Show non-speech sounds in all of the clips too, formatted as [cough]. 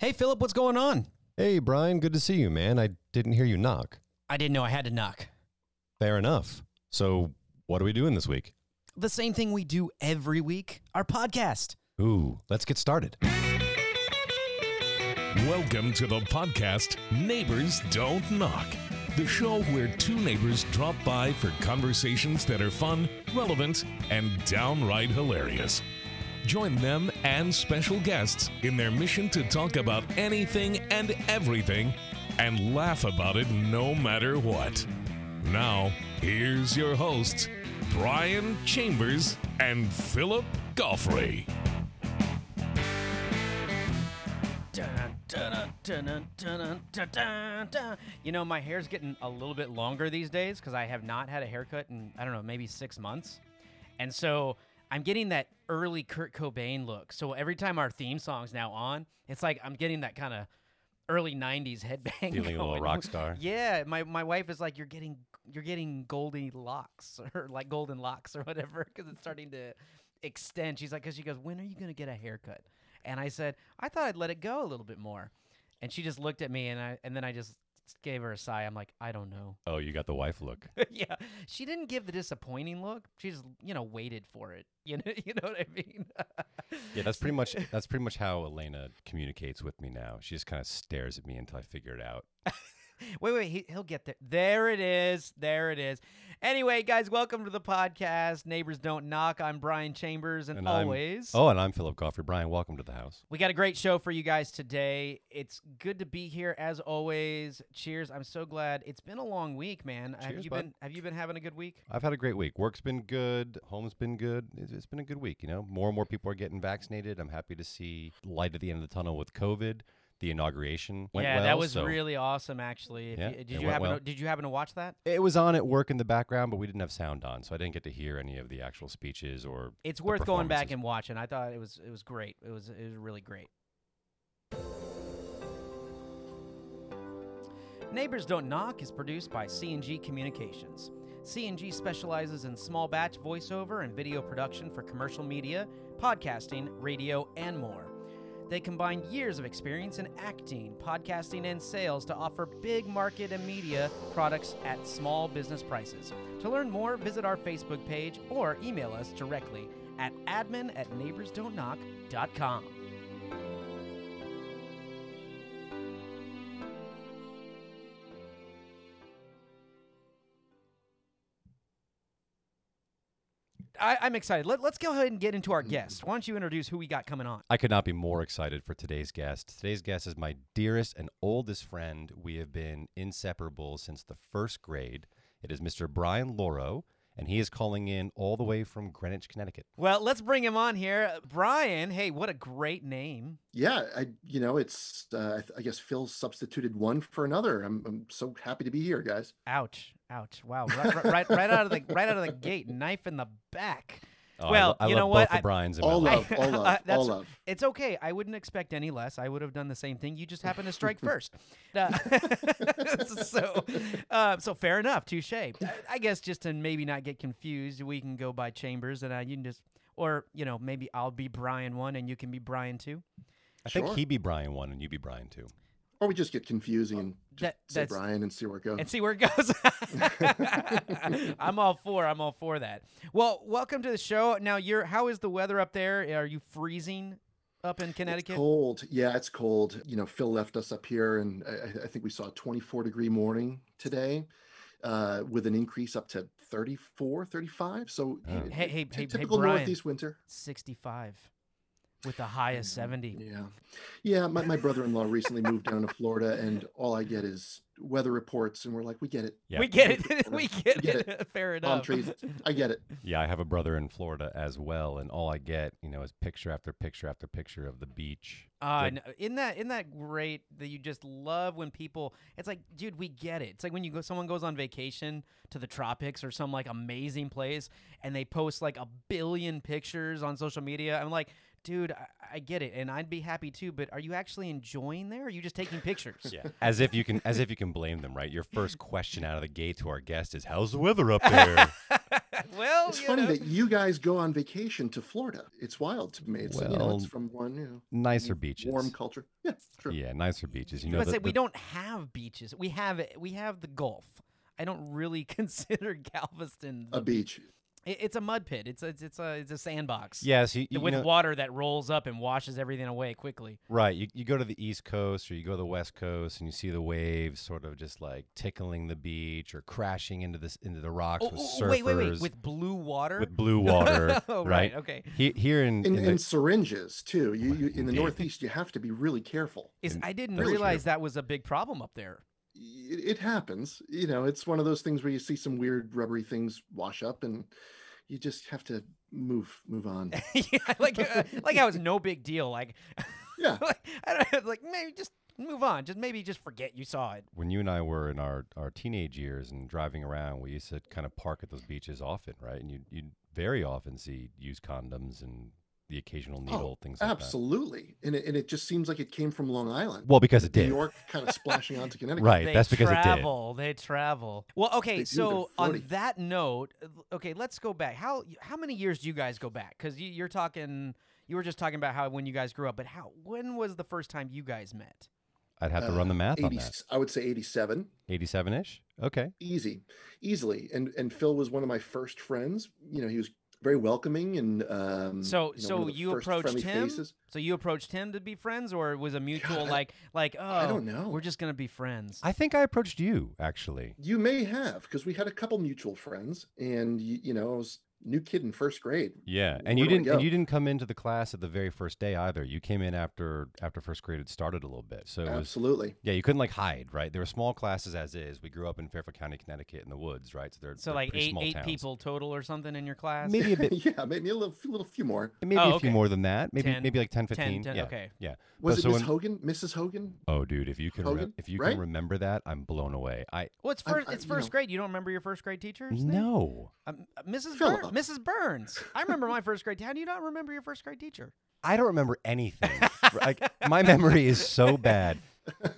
Hey, Philip, what's going on? Hey, Brian, good to see you, man. I didn't hear you knock. I didn't know I had to knock. Fair enough. So, what are we doing this week? The same thing we do every week our podcast. Ooh, let's get started. Welcome to the podcast Neighbors Don't Knock, the show where two neighbors drop by for conversations that are fun, relevant, and downright hilarious. Join them and special guests in their mission to talk about anything and everything and laugh about it no matter what. Now, here's your hosts, Brian Chambers and Philip Goffrey. You know, my hair's getting a little bit longer these days because I have not had a haircut in, I don't know, maybe six months. And so I'm getting that early Kurt Cobain look. So every time our theme song's now on, it's like I'm getting that kind of early 90s headbang. Feeling a little rock star. Yeah, my, my wife is like, you're getting you're getting goldy locks [laughs] or like golden locks or whatever because it's starting to extend. She's like, because she goes, when are you gonna get a haircut? And I said, I thought I'd let it go a little bit more. And she just looked at me and I and then I just gave her a sigh. I'm like, I don't know. Oh, you got the wife look. [laughs] yeah, she didn't give the disappointing look. She just you know waited for it. [laughs] You know, you know what I mean? [laughs] Yeah, that's pretty much that's pretty much how Elena communicates with me now. She just kind of stares at me until I figure it out. [laughs] Wait, wait, he, he'll get there. There it is. There it is. Anyway, guys, welcome to the podcast. Neighbors Don't Knock. I'm Brian Chambers, and, And I'm- always, Oh, and I'm Philip Goffrey. Brian, welcome to the house. we got a great show for you guys today. It's good to be here as always. Cheers! I'm so glad. It's been a long week, man. have Cheers, you bud. been Have you been having a good week? I've had a great week. Work's been good. Home's been good. It's, it's been a good week. You know, more and more people are getting vaccinated. I'm happy to see light at the end of the tunnel with COVID. The inauguration went yeah, well. that was so- really awesome. Actually, If Yeah, you- did it you went happen well. to, Did you happen to watch that? It was on at work in the background, but we didn't have sound on, so I didn't get to hear any of the actual speeches or. It's worth going back performances. and watching. I thought it was it was great. It was it was really great. Neighbors Don't Knock is produced by C&G Communications. C&G specializes in small batch voiceover and video production for commercial media, podcasting, radio, and more. They combine years of experience in acting, podcasting, and sales to offer big market and media products at small business prices. To learn more, visit our Facebook page or email us directly at admin at neighborsdon'tknock.com. I, I'm excited. Let, let's go ahead and get into our mm. guest. Why don't you introduce who we got coming on? I could not be more excited for today's guest. Today's guest is my dearest and oldest friend. We have been inseparable since the first grade. It is Mr. Brian Loro, and he is calling in all the way from Greenwich, Connecticut. Well, let's bring him on here. Brian, hey, what a great name. Yeah, I you know it's uh, I, guess Phil substituted one for another. I'm I'm so happy to be here, guys. Ouch. Ouch. Wow. Right, right, right, right out of the right out of the gate, knife in the back. Oh, Well, lo- I, you love know both what? the I- Brian's in All love, all love, [laughs] That's- all love. It's okay. I wouldn't expect any less. I would have done the same thing. You just happened to strike [laughs] first. Uh, [laughs] so, uh, so fair enough. Touche. I, I guess just to maybe not get confused, we can go by Chambers, and uh, you can just, or you know, maybe I'll be Brian one, and you can be Brian two. I think Sure. he be Brian one and you be Brian two. Or we just get confusing and just That- say Brian and see where it goes. and see where it goes. [laughs] I'm all for. I'm all for that. Well, welcome to the show. Now, you're. How is the weather up there? Are you freezing up in It's Connecticut? cold. Yeah, it's cold. You know, Phil left us up here, and I, I- think we saw a 24 degree morning today, uh, with an increase up to 34, 35. So Oh. Hey, hey, hey, hey, typical Brian. Northeast winter. 65 with a high of 70. Yeah, yeah. My, my brother-in-law recently moved down to Florida, and all I get is weather reports, and we're like, we get it. Yeah. We get it. We get, [laughs] get it. Fair enough. Palm enough. trees. I get it. Yeah, I have a brother in Florida as well, and all I get, you know, is picture after picture after picture of the beach. Uh, Good. no, isn't that isn't that great that you just love when people? It's like, dude, we get it. It's like when you go, someone goes on vacation to the tropics or some like amazing place, and they post like a billion pictures on social media. I'm like, dude, I, I get it, and I'd be happy too. But are you actually enjoying there? Or are you just taking pictures? Yeah. As if you can as if you can blame them, right? Your first [laughs] question out of the gate to our guest is how's the weather up there? [laughs] well, It's funny know. that you guys go on vacation to Florida. It's wild to me. It's, you know, it's from one you know, Nicer beaches. warm culture. Yeah, true. Yeah, nicer beaches. You know, But the- say, we don't have beaches. We have we have the Gulf. I don't really [laughs] consider Galveston. A beach. It- it's a mud pit. It's a, it's it's a it's a sandbox. Yes, you, you with know, water that rolls up and washes everything away quickly. right. You, you go to the East Coast or you go to the West Coast and you see the waves sort of just like tickling the beach or crashing into this into the rocks Oh, with oh, surfers oh, wait, wait, wait! With blue water. with blue water, [laughs] oh, right? Okay. He, here in, In, in the- in syringes too. You, you in the Northeast, you have to be really careful. Is And I didn't that's true. realize that was a big problem up there. It, it happens. You know, it's one of those things where you see some weird rubbery things wash up, and you just have to move move on. [laughs] yeah, like uh, like how it's no big deal. Like, Yeah. [laughs] like I don't know, like maybe just move on. Just maybe just forget you saw it. when you and I were in our, our teenage years and driving around, we used to kind of park at those beaches often, right? And you you very often see used condoms and the occasional needle, things like that. Absolutely. And it, and it just seems like it came from Long Island. Well, because it did. New did. York kind of [laughs] splashing onto Connecticut. Right, They that's because it did. They travel. They travel. Well, okay. They so on that note, uh, okay, let's go back. How how many years do you guys go back? Because you, you're talking. You were just talking about how when you guys grew up, but how when was the first time you guys met? I'd have to run the math on 80 that. I would say 87. 87 ish? Okay. Easy. Easily. And and Phil was one of my first friends. You know, he was very welcoming and um So you know, so you approached him. faces. So you approached him to be friends, or it was a mutual I- like like oh I don't know. we're just gonna be friends. I think I approached you, actually. You may have because we had a couple mutual friends and you, you know, I was new kid in first grade. Yeah, Where and you didn't and you didn't come into the class at the very first day either. You came in after after first grade had started a little bit. So it was Absolutely. yeah, you couldn't like hide, right? There were small classes as is. We grew up in Fairfield County, Connecticut, in the woods, right? So they're so they're like eight small eight towns. people total or something in your class. maybe a bit, [laughs] yeah, maybe a little, little few more. maybe Oh, a few more than that. Maybe 10, maybe like 10, 10, 15. 10, yeah, okay. yeah. Was But it so Miss Hogan? Mrs. Hogan? Oh, dude, if you can, Hogan, rem- if you right? can remember that, I'm blown away. I Well, it's first. I- it's you first know- grade. You don't remember your first grade teacher's name? no, Um, uh, Mrs. Philip. [laughs] Burns. Mrs. Burns. I remember my first grade. How do you not remember your first grade teacher? I don't remember anything. [laughs] like my memory is so bad.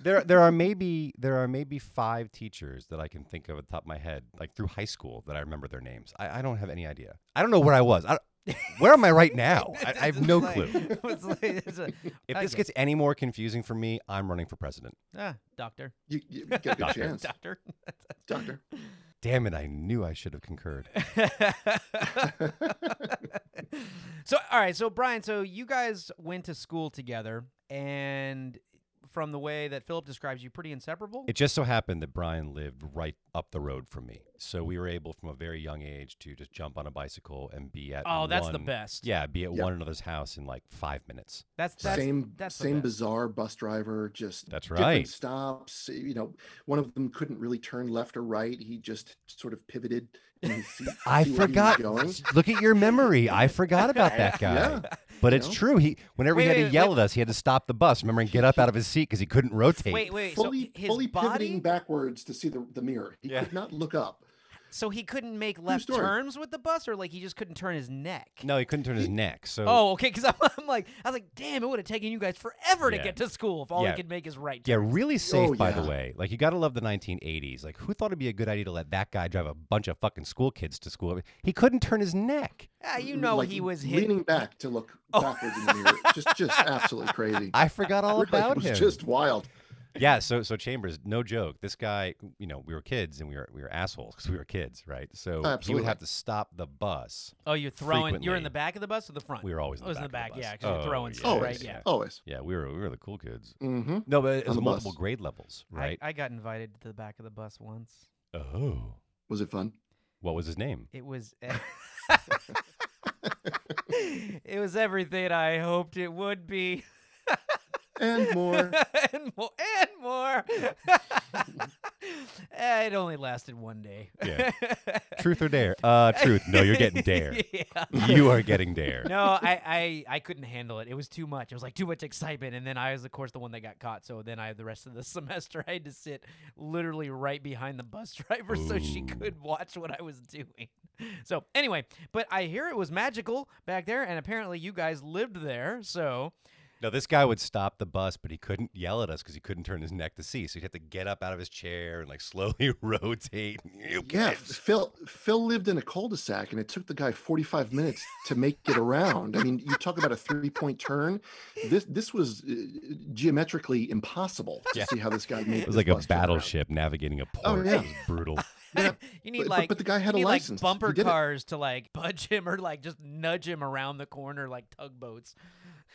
There, there are maybe there are maybe five teachers that I can think of at the top of my head, like through high school, that I remember their names. I, I don't have any idea. I don't know where I was. I, where am I right now? I, I have no It's clue. [laughs] it's like- it's a- If this get- gets any more confusing for me, I'm running for president. ah, doctor, You, you get a good Doctor. chance. doctor. Doctor. Damn it! I knew I should have concurred. [laughs] so all right, so Brian, so you guys went to school together, and from the way that Philip describes you, pretty inseparable. It just so happened that Brian lived right up the road from me, so we were able from a very young age to just jump on a bicycle and be at. oh, that's the best. Yeah, be at Yep. one another's house in like five minutes. that's that's same that's same best. bizarre bus driver just That's right. stops you know one of them couldn't really turn left or right he just sort of pivoted in his seat [laughs] I see where he was forgot. [laughs] Look at your memory. I forgot [laughs] about that guy. yeah But you it's know? true. He whenever Wait, he had wait, to yell wait. at us, he had to stop the bus. Remember and get up out of his seat because he couldn't rotate. Wait, wait. fully so his fully body. pivoting backwards to see the, the mirror he Yeah. could not look up So he couldn't make left story. turns with the bus, or like he just couldn't turn his neck. No, he couldn't turn his neck. So Oh, okay. Because [laughs] I'm, I'm like, I was like, damn, it would have taken you guys forever to get to school if all Yeah. he could make is right. yeah, really safe Oh, by the way. Like you got to love the 1980s. Like who thought it'd be a good idea to let that guy drive a bunch of fucking school kids to school? He couldn't turn his neck. Ah, you know like he was hit. leaning back to look [laughs] Oh. backwards in the mirror just just [laughs] absolutely crazy I forgot all Like, about it was him. just wild Yeah, so so Chambers, no joke. This guy, you know, we were kids and we were we were assholes because we were kids, right? So he would have to stop the bus. Oh, you're throwing. You're in the back of the bus or the front? We were always in Oh, the it was in the back back. of the Yeah, bus. because you're Oh, throwing yeah. stuff, always right? Yeah. always Yeah, we were we were the cool kids. mm-hmm. No, but it was multiple bus. grade levels, right? I, I got invited to the back of the bus once. oh, was it fun what was his name? It was. [laughs] [laughs] it was everything I hoped it would be. [laughs] and more [laughs] and more. And [laughs] more. Eh, it only lasted one day. Yeah. [laughs] Truth or dare? Uh, truth. No, you're getting dare. yeah. You are getting dare. No, I, I I couldn't handle it. It was too much. It was like too much excitement, and then I was, of course, the one that got caught. So then I, the rest of the semester, I had to sit literally right behind the bus driver so she could watch what I was doing. So anyway, but I hear it was magical back there, and apparently you guys lived there. So No, this guy would stop the bus, but he couldn't yell at us because he couldn't turn his neck to see. So he'd have to get up out of his chair and like slowly [laughs] rotate. You Yeah, kids. Phil. Phil lived in a cul-de-sac, and it took the guy 45 minutes to make it around. I mean, you talk about a three-point turn. This this was uh, geometrically impossible to Yeah. see how this guy made. It It was like a bus turn around. battleship navigating a port. Oh, yeah. It was brutal. [laughs] Yeah, [laughs] you need but- but- like but the guy had a license. Like bumper did it. cars to like budge him or like just nudge him around the corner like tugboats.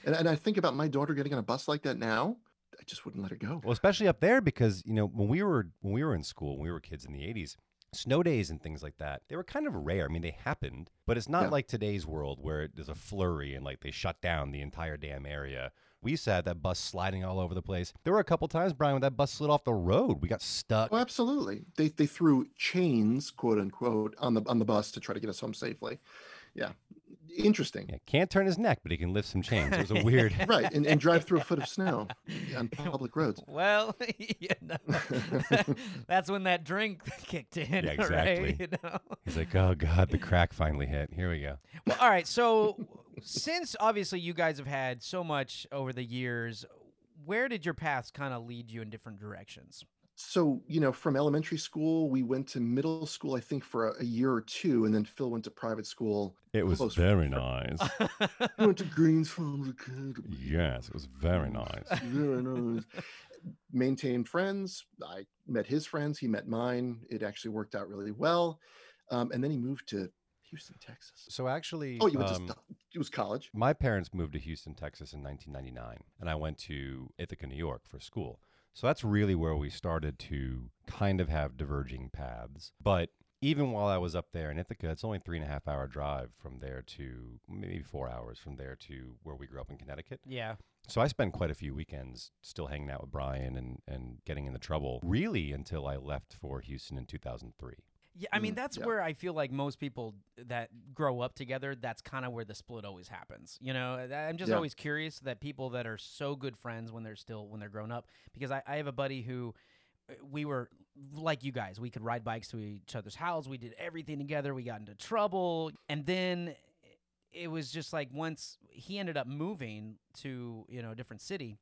And, and I think about my daughter getting on a bus like that now. I just wouldn't let her go. Well, especially up there because you know when we were when we were in school, when we were kids in the '80s, snow days and things like that, they were kind of rare. I mean, they happened, but it's not Yeah. like today's world where there's a flurry and like they shut down the entire damn area. We have that bus sliding all over the place. There were a couple times, Brian, when that bus slid off the road. We got stuck. Oh, absolutely. They they threw chains, quote unquote, on the on the bus to try to get us home safely. Yeah, interesting. Yeah, can't turn his neck, but he can lift some chains. It was a weird. [laughs] Right, and, and drive through a foot of snow [laughs] on public roads. Well, [laughs] you know, that's when that drink kicked in, Yeah, right? exactly. You know? He's like, oh god, the crack finally hit. Here we go. Well, all right. So, since obviously you guys have had so much over the years, where did your paths kind of lead you in different directions? So, you know, from elementary school, we went to middle school, I think, for a, a year or two, and then Phil went to private school. It was very fr- nice. He went to Greens Farms Academy. yes, it was very nice. Very nice. Maintained friends. I met his friends. He met mine. It actually worked out really well. Um, and then he moved to Houston, Texas. So actually, Oh, you went um, to it was college. My parents moved to Houston, Texas in 1999, and I went to Ithaca, New York for school. So that's really where we started to kind of have diverging paths. But even while I was up there in Ithaca, it's only three and a half hour drive from there to maybe four hours from there to where we grew up in Connecticut. Yeah. So I spent quite a few weekends still hanging out with Brian and, and getting into trouble, really until I left for Houston in 2003. Yeah, I mean Mm, that's yeah. where I feel like most people that grow up together, that's kind of where the split always happens. You know, I'm just Yeah. always curious that people that are so good friends when they're still when they're grown up, because I, I have a buddy who uh, we were like you guys, we could ride bikes to each other's house, we did everything together, we got into trouble, and then it was just like once he ended up moving to you know a different city,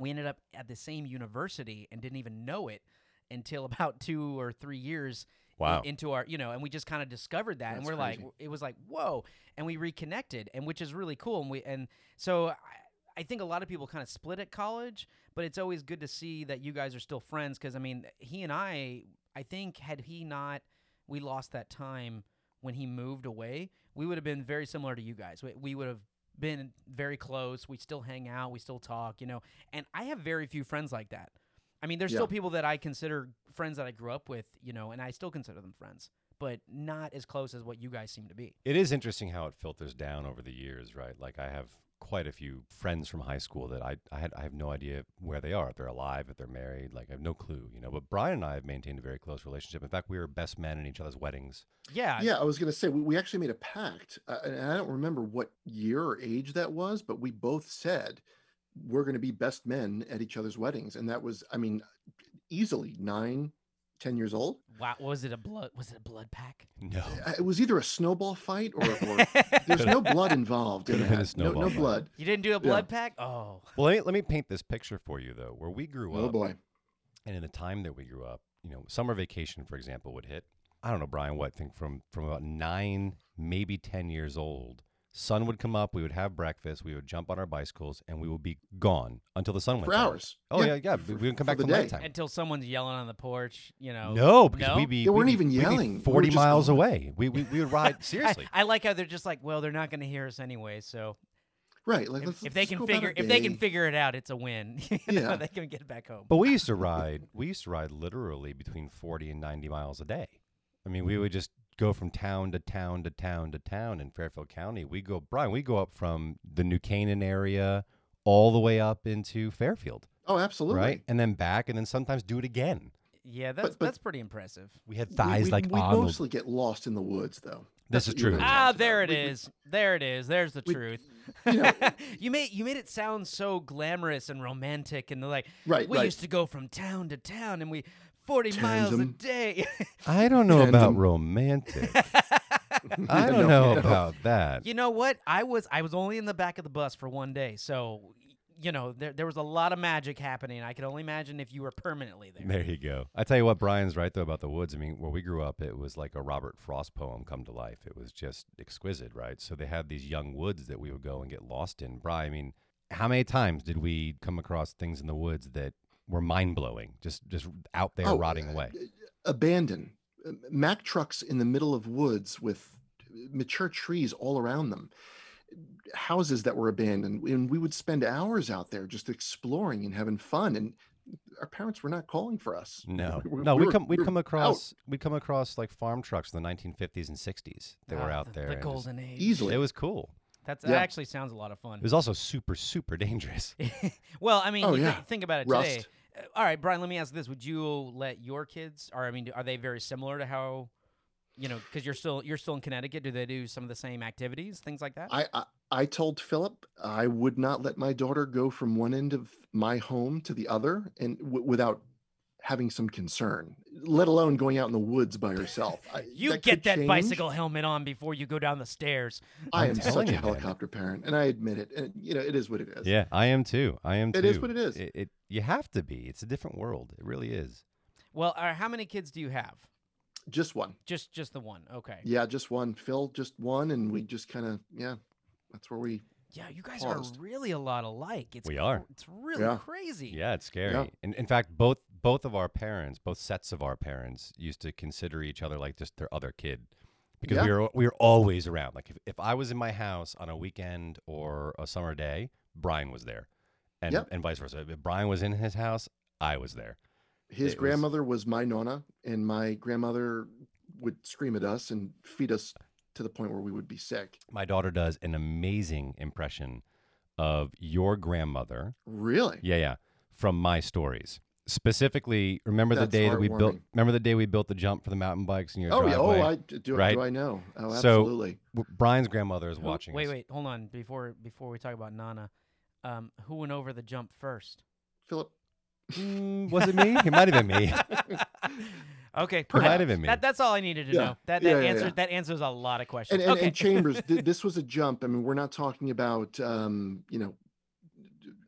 we ended up at the same university and didn't even know it until [laughs] about two or three years Wow. into our you know and we just kind of discovered that and we're like it was like whoa and we reconnected and which is really cool and we and so I, I think a lot of people kind of split at college but it's always good to see that you guys are still friends because i mean he and i i think had he not we lost that time when he moved away we would have been very similar to you guys. We, we would have been very close we still hang out we still talk you know and i have very few friends like that I mean, there's Yeah. still people that I consider friends that I grew up with, you know, and I still consider them friends, but not as close as what you guys seem to be. It is interesting how it filters down over the years, right? Like I have quite a few friends from high school that I I, had, I have no idea where they are, if they're alive, if they're married, like I have no clue, you know. But Brian and I have maintained a very close relationship. In fact, we were best men in each other's weddings. Yeah. Yeah, I was going to say we, we actually made a pact, uh, and I don't remember what year or age that was, but we both said we're going to be best men at each other's weddings, and that was, I mean, easily nine, ten years old. Wow. Was it a blood? Was it a blood pack? No, Uh, It was either a snowball fight or, or [laughs] there's no blood involved in Could've been a that. No, no blood. You didn't do a blood pack? Oh. well, let me, let me paint this picture for you though. Where we grew Oh up, boy. and in the time that we grew up, you know, summer vacation, for example, would hit. I don't know, Brian, what I think from from about nine, maybe ten years old. Sun would come up. We would have breakfast. We would jump on our bicycles, and we would be gone until the sun went For down. hours. Oh yeah, Yeah, yeah. we wouldn't come for back the till day. nighttime. Until someone's yelling on the porch, you know. No, because No? we'd be They weren't we'd be- even we'd be yelling. We were forty just miles going. away. We, we we would ride [laughs] seriously. I like how they're just like, well, they're not going to hear us anyway. So Right. Like if, let's, if they let's can about figure, our if they can day. figure it out, it's a win. [laughs] You know, Yeah. they can get back home. but we used to ride. We used to ride literally between forty and ninety miles a day. I mean, we would just go from town to town to town to town in Fairfield County. We go, Brian. We go up from the New Canaan area all the way up into Fairfield, Oh, absolutely. right, and then back, and then sometimes do it again. yeah, that's but- that's pretty impressive. We had thighs we, like we Arnold. mostly get lost in the woods, though. This is true. Ah, there it about. We- we- is. There it is. There's the we- truth. you know- [laughs] you made you made it sound so glamorous and romantic, and they're like, Right, we right. used to go from town to town, and we forty miles a day. [laughs] I don't know about Tandem. romantic. [laughs] I don't know about that. you know what? I was I was only in the back of the bus for one day, so you know, there there was a lot of magic happening. I could only imagine if you were permanently there. There you go. I tell you what, Brian's right though about the woods. I mean, where we grew up, it was like a Robert Frost poem come to life. It was just exquisite, right? So they had these young woods that we would go and get lost in. Brian, I mean, how many times did we come across things in the woods that were mind blowing, just just out there Oh, rotting uh, away? abandoned Uh, Mack trucks in the middle of woods with mature trees all around them, houses that were abandoned, and we would spend hours out there just exploring and having fun. And our parents were not calling for us. No, [laughs] We- no, we we were- come we'd we were come out. across we'd come across like farm trucks in the 1950s and 60s that were Ah, out the, there. The and just- golden age. Easily. It was cool. That's Yeah. that actually sounds a lot of fun. It was also super super dangerous. [laughs] well, I mean, Oh, you thi- yeah. think about it Rust. today. Uh, all right, Brian. Let me ask this: Would you let your kids, or I mean, are they very similar to how, you know, because you're still you're still in Connecticut? Do they do some of the same activities, things like that? I, I I told Philip I would not let my daughter go from one end of my home to the other, and w- without having some concern, let alone going out in the woods by herself. I, [laughs] you that get that change. bicycle helmet on before you go down the stairs. I I'm am such a you, man. helicopter parent, and I admit it. And you know, it is what it is. Yeah, I am too. I am too. It is what it is. It, it you have to be. It's a different world. It really is. Well, uh, how many kids do you have? Just one. Just just the one. Okay. Yeah, just one. Phil, just one, and we just kind of yeah. That's where we. Yeah, you guys Paused. are really a lot alike. It's We are. It's really Yeah. crazy. Yeah, it's scary. In, in fact, both both of our parents, both sets of our parents, used to consider each other like just their other kid, because Yeah. we were we were always around. Like if, if I was in my house on a weekend or a summer day, Brian was there, and Yep. and vice versa. If Brian was in his house, I was there. His It was- grandmother was my nonna, and my grandmother would scream at us and feed us to the point where we would be sick. My daughter does an amazing impression of your grandmother. Really? Yeah, yeah, from my stories. Specifically, remember the day that we built. Remember the day we built the jump for the mountain bikes in your Oh yeah. driveway. Oh, I d- do. right? Do I know? Oh, So- absolutely. W- Brian's grandmother is Who- watching. Wait, us. wait, hold on. Before before we talk about Nana, um, who went over the jump first? Philip. Mm, was it me? It might have been me. [laughs] okay, It might have been me. That, that's all I needed to Yeah. know. That that Yeah, yeah, answers yeah. that answers a lot of questions. And, and, okay. and Chambers, [laughs] th- this was a jump. I mean, we're not talking about, um, you know,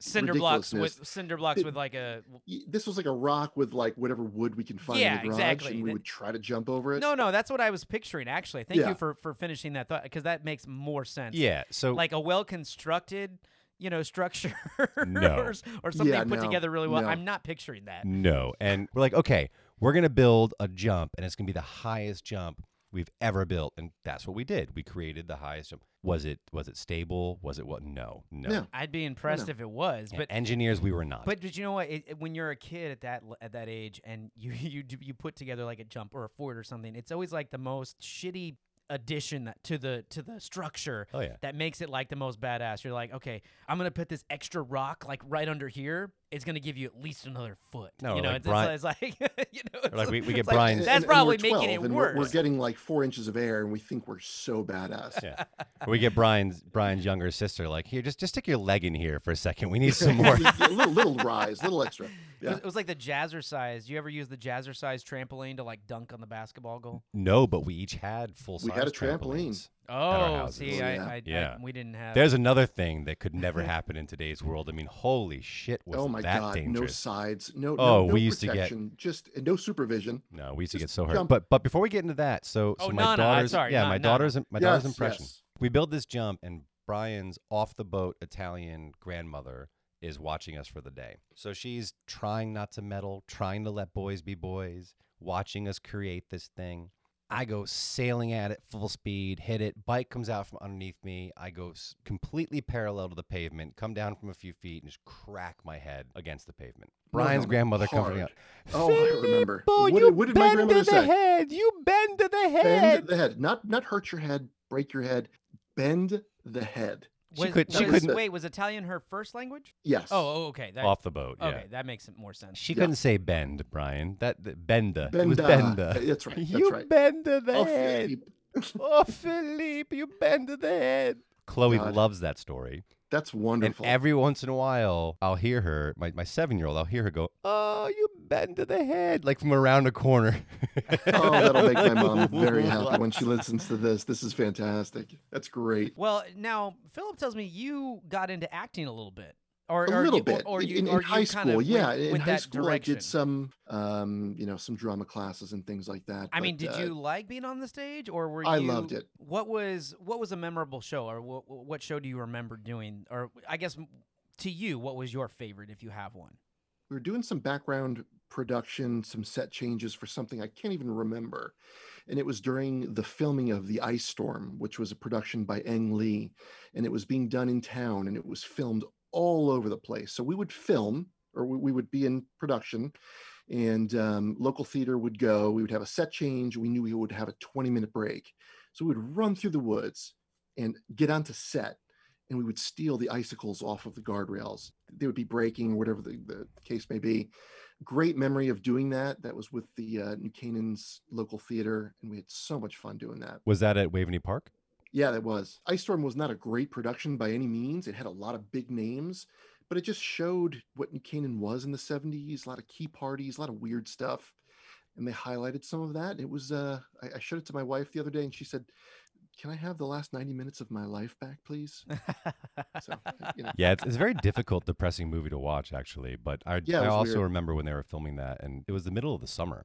cinder blocks with cinder blocks It- with like a. This was like a rock with like whatever wood we can find Yeah, in the garage, exactly. and we That- would try to jump over it. no no that's what I was picturing actually. Thank Yeah. you for for finishing that thought because that makes more sense. Yeah. So like a well constructed you know structure [laughs] No. or, or something Yeah, put no, together really well. no. I'm not picturing that. no, and we're like, okay, we're gonna build a jump, and it's gonna be the highest jump we've ever built, and that's what we did. We created the highest jump. Was it was it stable? Was it what? No, no. Yeah. I'd be impressed know. if it was, Yeah, but engineers, we were not. But but you know what? It, it- when you're a kid at that at that age and [laughs] you you do- you put together like a jump or a fort or something, it's always like the most shitty addition that- to the to the structure oh yeah. that makes it like the most badass. You're like, okay, I'm gonna put this extra rock like right under here. It's gonna give you at least another foot. No, you know, like it's, Brian- it's, like [laughs] you know, it's like we- we get it's like- Brian's- That's And- and probably we're making 12, it and worse. We're, we're getting like four inches of air, and we think we're so badass. Yeah. we get Brian's Brian's younger sister like, here, just just stick your leg in here for a second. We need some [laughs] more. a little, little rise, a little [laughs] extra. It Yeah. was, it was like the jazzercise. You ever use the jazzercise trampoline to like dunk on the basketball goal? no, but we each had full size. We had a trampoline. Oh, houses. see, I, yeah. I, I- Yeah. we didn't have. There's another thing that could never mm-hmm. happen in today's world. I mean, holy shit, was oh my that god, no sides, no, Oh, no, no we used to get- just no supervision. No, we used to get so hurt. jump. But but before we get into that, so oh, so Oh, my Nana, daughter's sorry, yeah, Na- my Nana. daughter's my daughter's impression. yes. We build this jump, and Brian's off the boat Italian grandmother is watching us for the day. So she's trying not to meddle, trying to let boys be boys, watching us create this thing. I go sailing at it full speed, hit it. Bike comes out from underneath me. I go s- completely parallel to the pavement, come down from a few feet, and just crack my head against the pavement. Brian's grandmother coming Hard. out. Oh, I remember. What you did- what did my bend grandmother to the say? head. You bend to the head. Bend the head, not not hurt your head, break your head. Bend the head. She could. She was, couldn't. Wait, was Italian her first language? Yes. Oh, oh, okay. That, Off the boat. Yeah. Okay, that makes more sense. She Yeah. couldn't say bend, Brian. That, that benda. It was Benda. benda. That's right. That's you right. bend to the Oh, head. Philippe. oh, Philippe, you bend to the head. Chloe God. loves that story. That's wonderful. And every once in a while, I'll hear her, my, my seven year old, I'll hear her go, Oh, you bend to the head, like from around a corner. [laughs] oh, that'll make my mom [laughs] very happy when she listens to this. This is fantastic. That's great. Well, now Philip tells me you got into acting a little bit or a or little you, bit or, or in, you, in, or in high you kind school of yeah went, in high school direction. i did some um you know some drama classes and things like that I mean, did uh, you like being on the stage, or were I you? loved it. What was what was a memorable show, or what what show do you remember doing? Or I guess to you, what was your favorite, if you have one? we were doing some background production, some set changes for something I can't even remember. And it was during the filming of The Ice Storm, which was a production by Ang Lee. And it was being done in town and it was filmed all over the place. So we would film or we, we would be in production and um, local theater would go. We would have a set change. We knew we would have a 20 minute break. So we would run through the woods and get onto set and we would steal the icicles off of the guardrails. They would be breaking, whatever the, the case may be. Great memory of doing that. That was with the uh, New Canaan's local theater, and we had so much fun doing that. Was that at Waveney Park? Yeah, that was. Ice Storm was not a great production by any means. It had a lot of big names, but it just showed what New Canaan was in the 70s, a lot of key parties, a lot of weird stuff. And they highlighted some of that. It was, uh, I, I showed it to my wife the other day, and she said, Can I have the last 90 minutes of my life back, please? So, you know, [laughs] Yeah, it's, it's a very difficult, depressing movie to watch, actually. But I, Yeah, I also weird. remember when they were filming that, and it was the middle of the summer,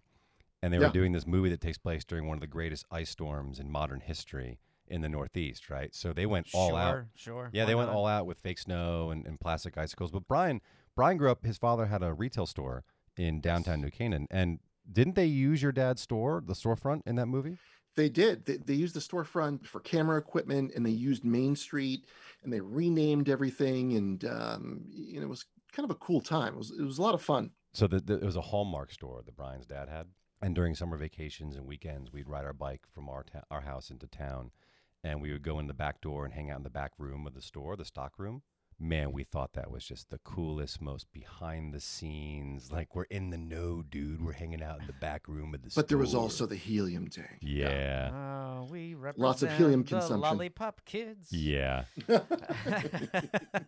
and they Yeah. were doing this movie that takes place during one of the greatest ice storms in modern history in the Northeast, right? So they went all sure, out. Sure. Yeah, why they went not? all out with fake snow and, and plastic icicles. But Brian, Brian grew up. His father had a retail store in downtown New Canaan, and didn't they use your dad's store, the storefront, in that movie? They did. They, they used the storefront for camera equipment, and they used Main Street, and they renamed everything, and um, you know, it was kind of a cool time. It was it was a lot of fun. So the, the, it was a Hallmark store that Brian's dad had. And during summer vacations and weekends, we'd ride our bike from our ta- our house into town, and we would go in the back door and hang out in the back room of the store, the stock room. Man, we thought that was just the coolest, most behind the scenes. Like we're in the know, dude. We're hanging out in the back room of the store. But there was also the helium tank. yeah, Oh, we Lots of helium the consumption. Lollipop kids. yeah. [laughs]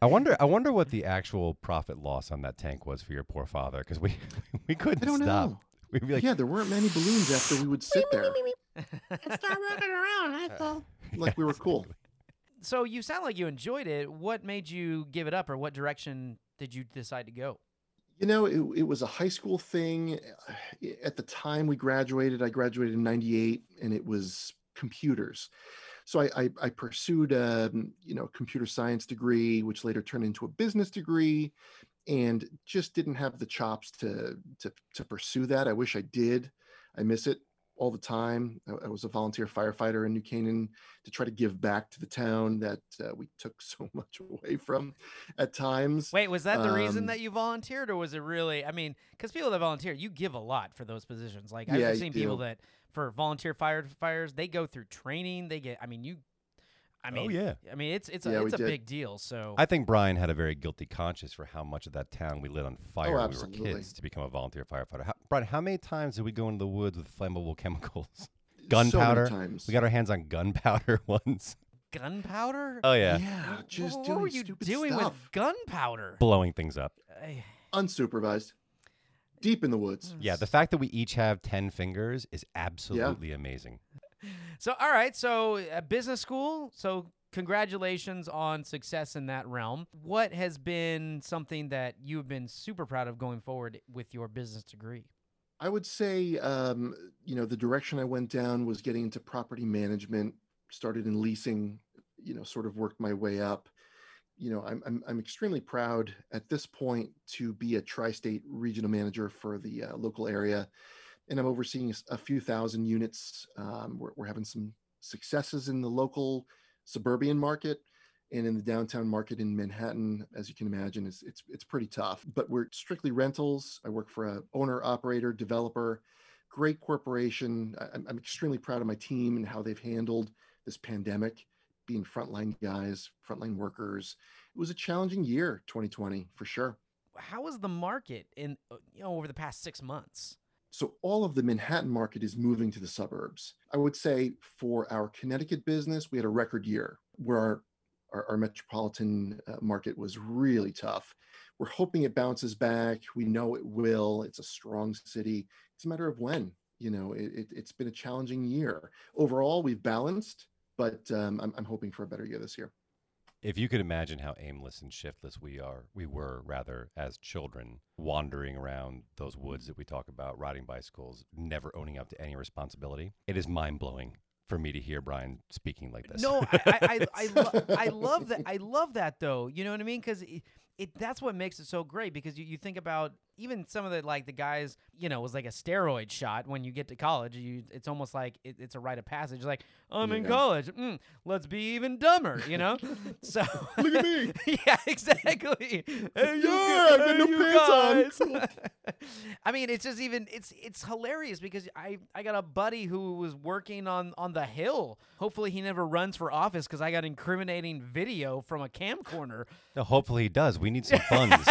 I wonder. I wonder what the actual profit loss on that tank was for your poor father, because we [laughs] we couldn't I don't stop. know. We'd be like, yeah, there weren't many balloons after we would sit there Start rocking around. That's all. like we were cool. [laughs] so you sound like you enjoyed it. What made you give it up, or what direction did you decide to go? You know, it, it was a high school thing. At the time we graduated, I graduated in 98 and it was computers. So I, I, I pursued a, you know, computer science degree, which later turned into a business degree and just didn't have the chops to, to, to pursue that. I wish I did. I miss it all the time. I, I was a volunteer firefighter in New Canaan to try to give back to the town that uh, we took [laughs] so much away from at times. Wait, was that the reason Um, that you volunteered, or was it really? I mean, because people that volunteer, you give a lot for those positions. Like I've you seen people that for volunteer firefighters, they go through training. They get. I mean, you. I oh, mean, oh yeah. I mean, it's it's Yeah, a it's a did. big deal. So I think Brian had a very guilty conscience for how much of that town we lit on oh, fire when we were kids to become a volunteer firefighter. How, Brian, how many times did we go into the woods with flammable [laughs] chemicals? Gunpowder. times. We got our hands on gunpowder [laughs] once. gunpowder. Oh yeah, Yeah, just what, doing were you doing stuff. with gunpowder? blowing things up. I- unsupervised, deep in the woods. Yeah, the fact that we each have ten fingers is absolutely amazing. So, all right. So, uh, business school. So, congratulations on success in that realm. What has been something that you've been super proud of going forward with your business degree? I would say, um, you know, the direction I went down was getting into property management. Started in leasing, you know, sort of worked my way up. You know, I'm I'm, I'm extremely proud at this point to be a tri-state regional manager for the uh, local area, and I'm overseeing a few thousand units. Um, we're, we're having some successes in the local suburban market and in the downtown market in Manhattan, as you can imagine, it's it's it's pretty tough. But we're strictly rentals. I work for a owner, operator, developer, great corporation. I- I'm, extremely proud of my team and how they've handled this pandemic, being frontline guys, frontline workers. It was a challenging year, 2020 for sure. How was the market in uh, you know over the past six months? So all of the Manhattan market is moving to the suburbs. I would say for our Connecticut business, we had a record year where our our, our metropolitan uh, market was really tough. We're hoping it bounces back. We know it will. It's a strong city. It's a matter of when. You know, it, it, it's been a challenging year. Overall, we've balanced, but um, I'm, I'm hoping for a better year this year. If you could imagine how aimless and shiftless we are, we were rather as children, wandering around those woods that we talk about, riding bicycles, never owning up to any responsibility. It is mind blowing for me to hear Brian speaking like this. No, I I, I, I, lo- I [laughs] love that. I love that though. You know what I mean? Because it, it that's what makes it so great. Because you, you think about even some of the like the guys, you know, it was like a steroid shot when you get to college. You it's almost like it, it's a rite of passage. Like I'm in college. Mm, let's be even dumber. You know. [laughs] so Look at me. [laughs] yeah, exactly. [laughs] Hey, you, Yeah, I hey, no you pants on. guys. I mean, it's just even it's it's hilarious because I I got a buddy who was working on on the hill. Hopefully, he never runs for office because I got incriminating video from a camcorder. No, hopefully he does. We need some funds.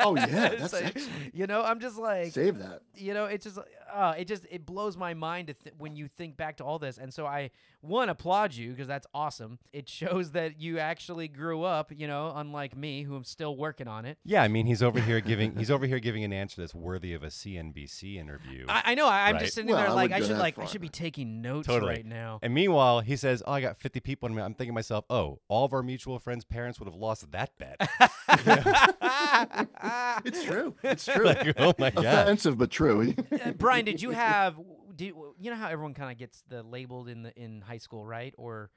Oh yeah, that's like, excellent. You know, I'm just like Save that. you know, it just uh, it just it blows my mind to th- when you think back to all this. And so I one applaud you because that's awesome. It shows that you actually grew up, you know, unlike me who am still working on it. yeah, I mean he's over here giving he's over here giving an answer that's worthy of a CNBC interview. I, I know. I, I'm Right. just sitting Well, there I like I should that like I should be taking notes Totally. right now. and meanwhile, he says, "Oh, I got 50 people." And I'm thinking to myself, "Oh, all of our mutual friends' parents would have lost that bet." [laughs] It's true. It's true. [laughs] like, oh my god. Offensive but true. Uh, Brian, did you [laughs] have? Do you, you know how everyone kind of gets the labeled in the in high school, right? Or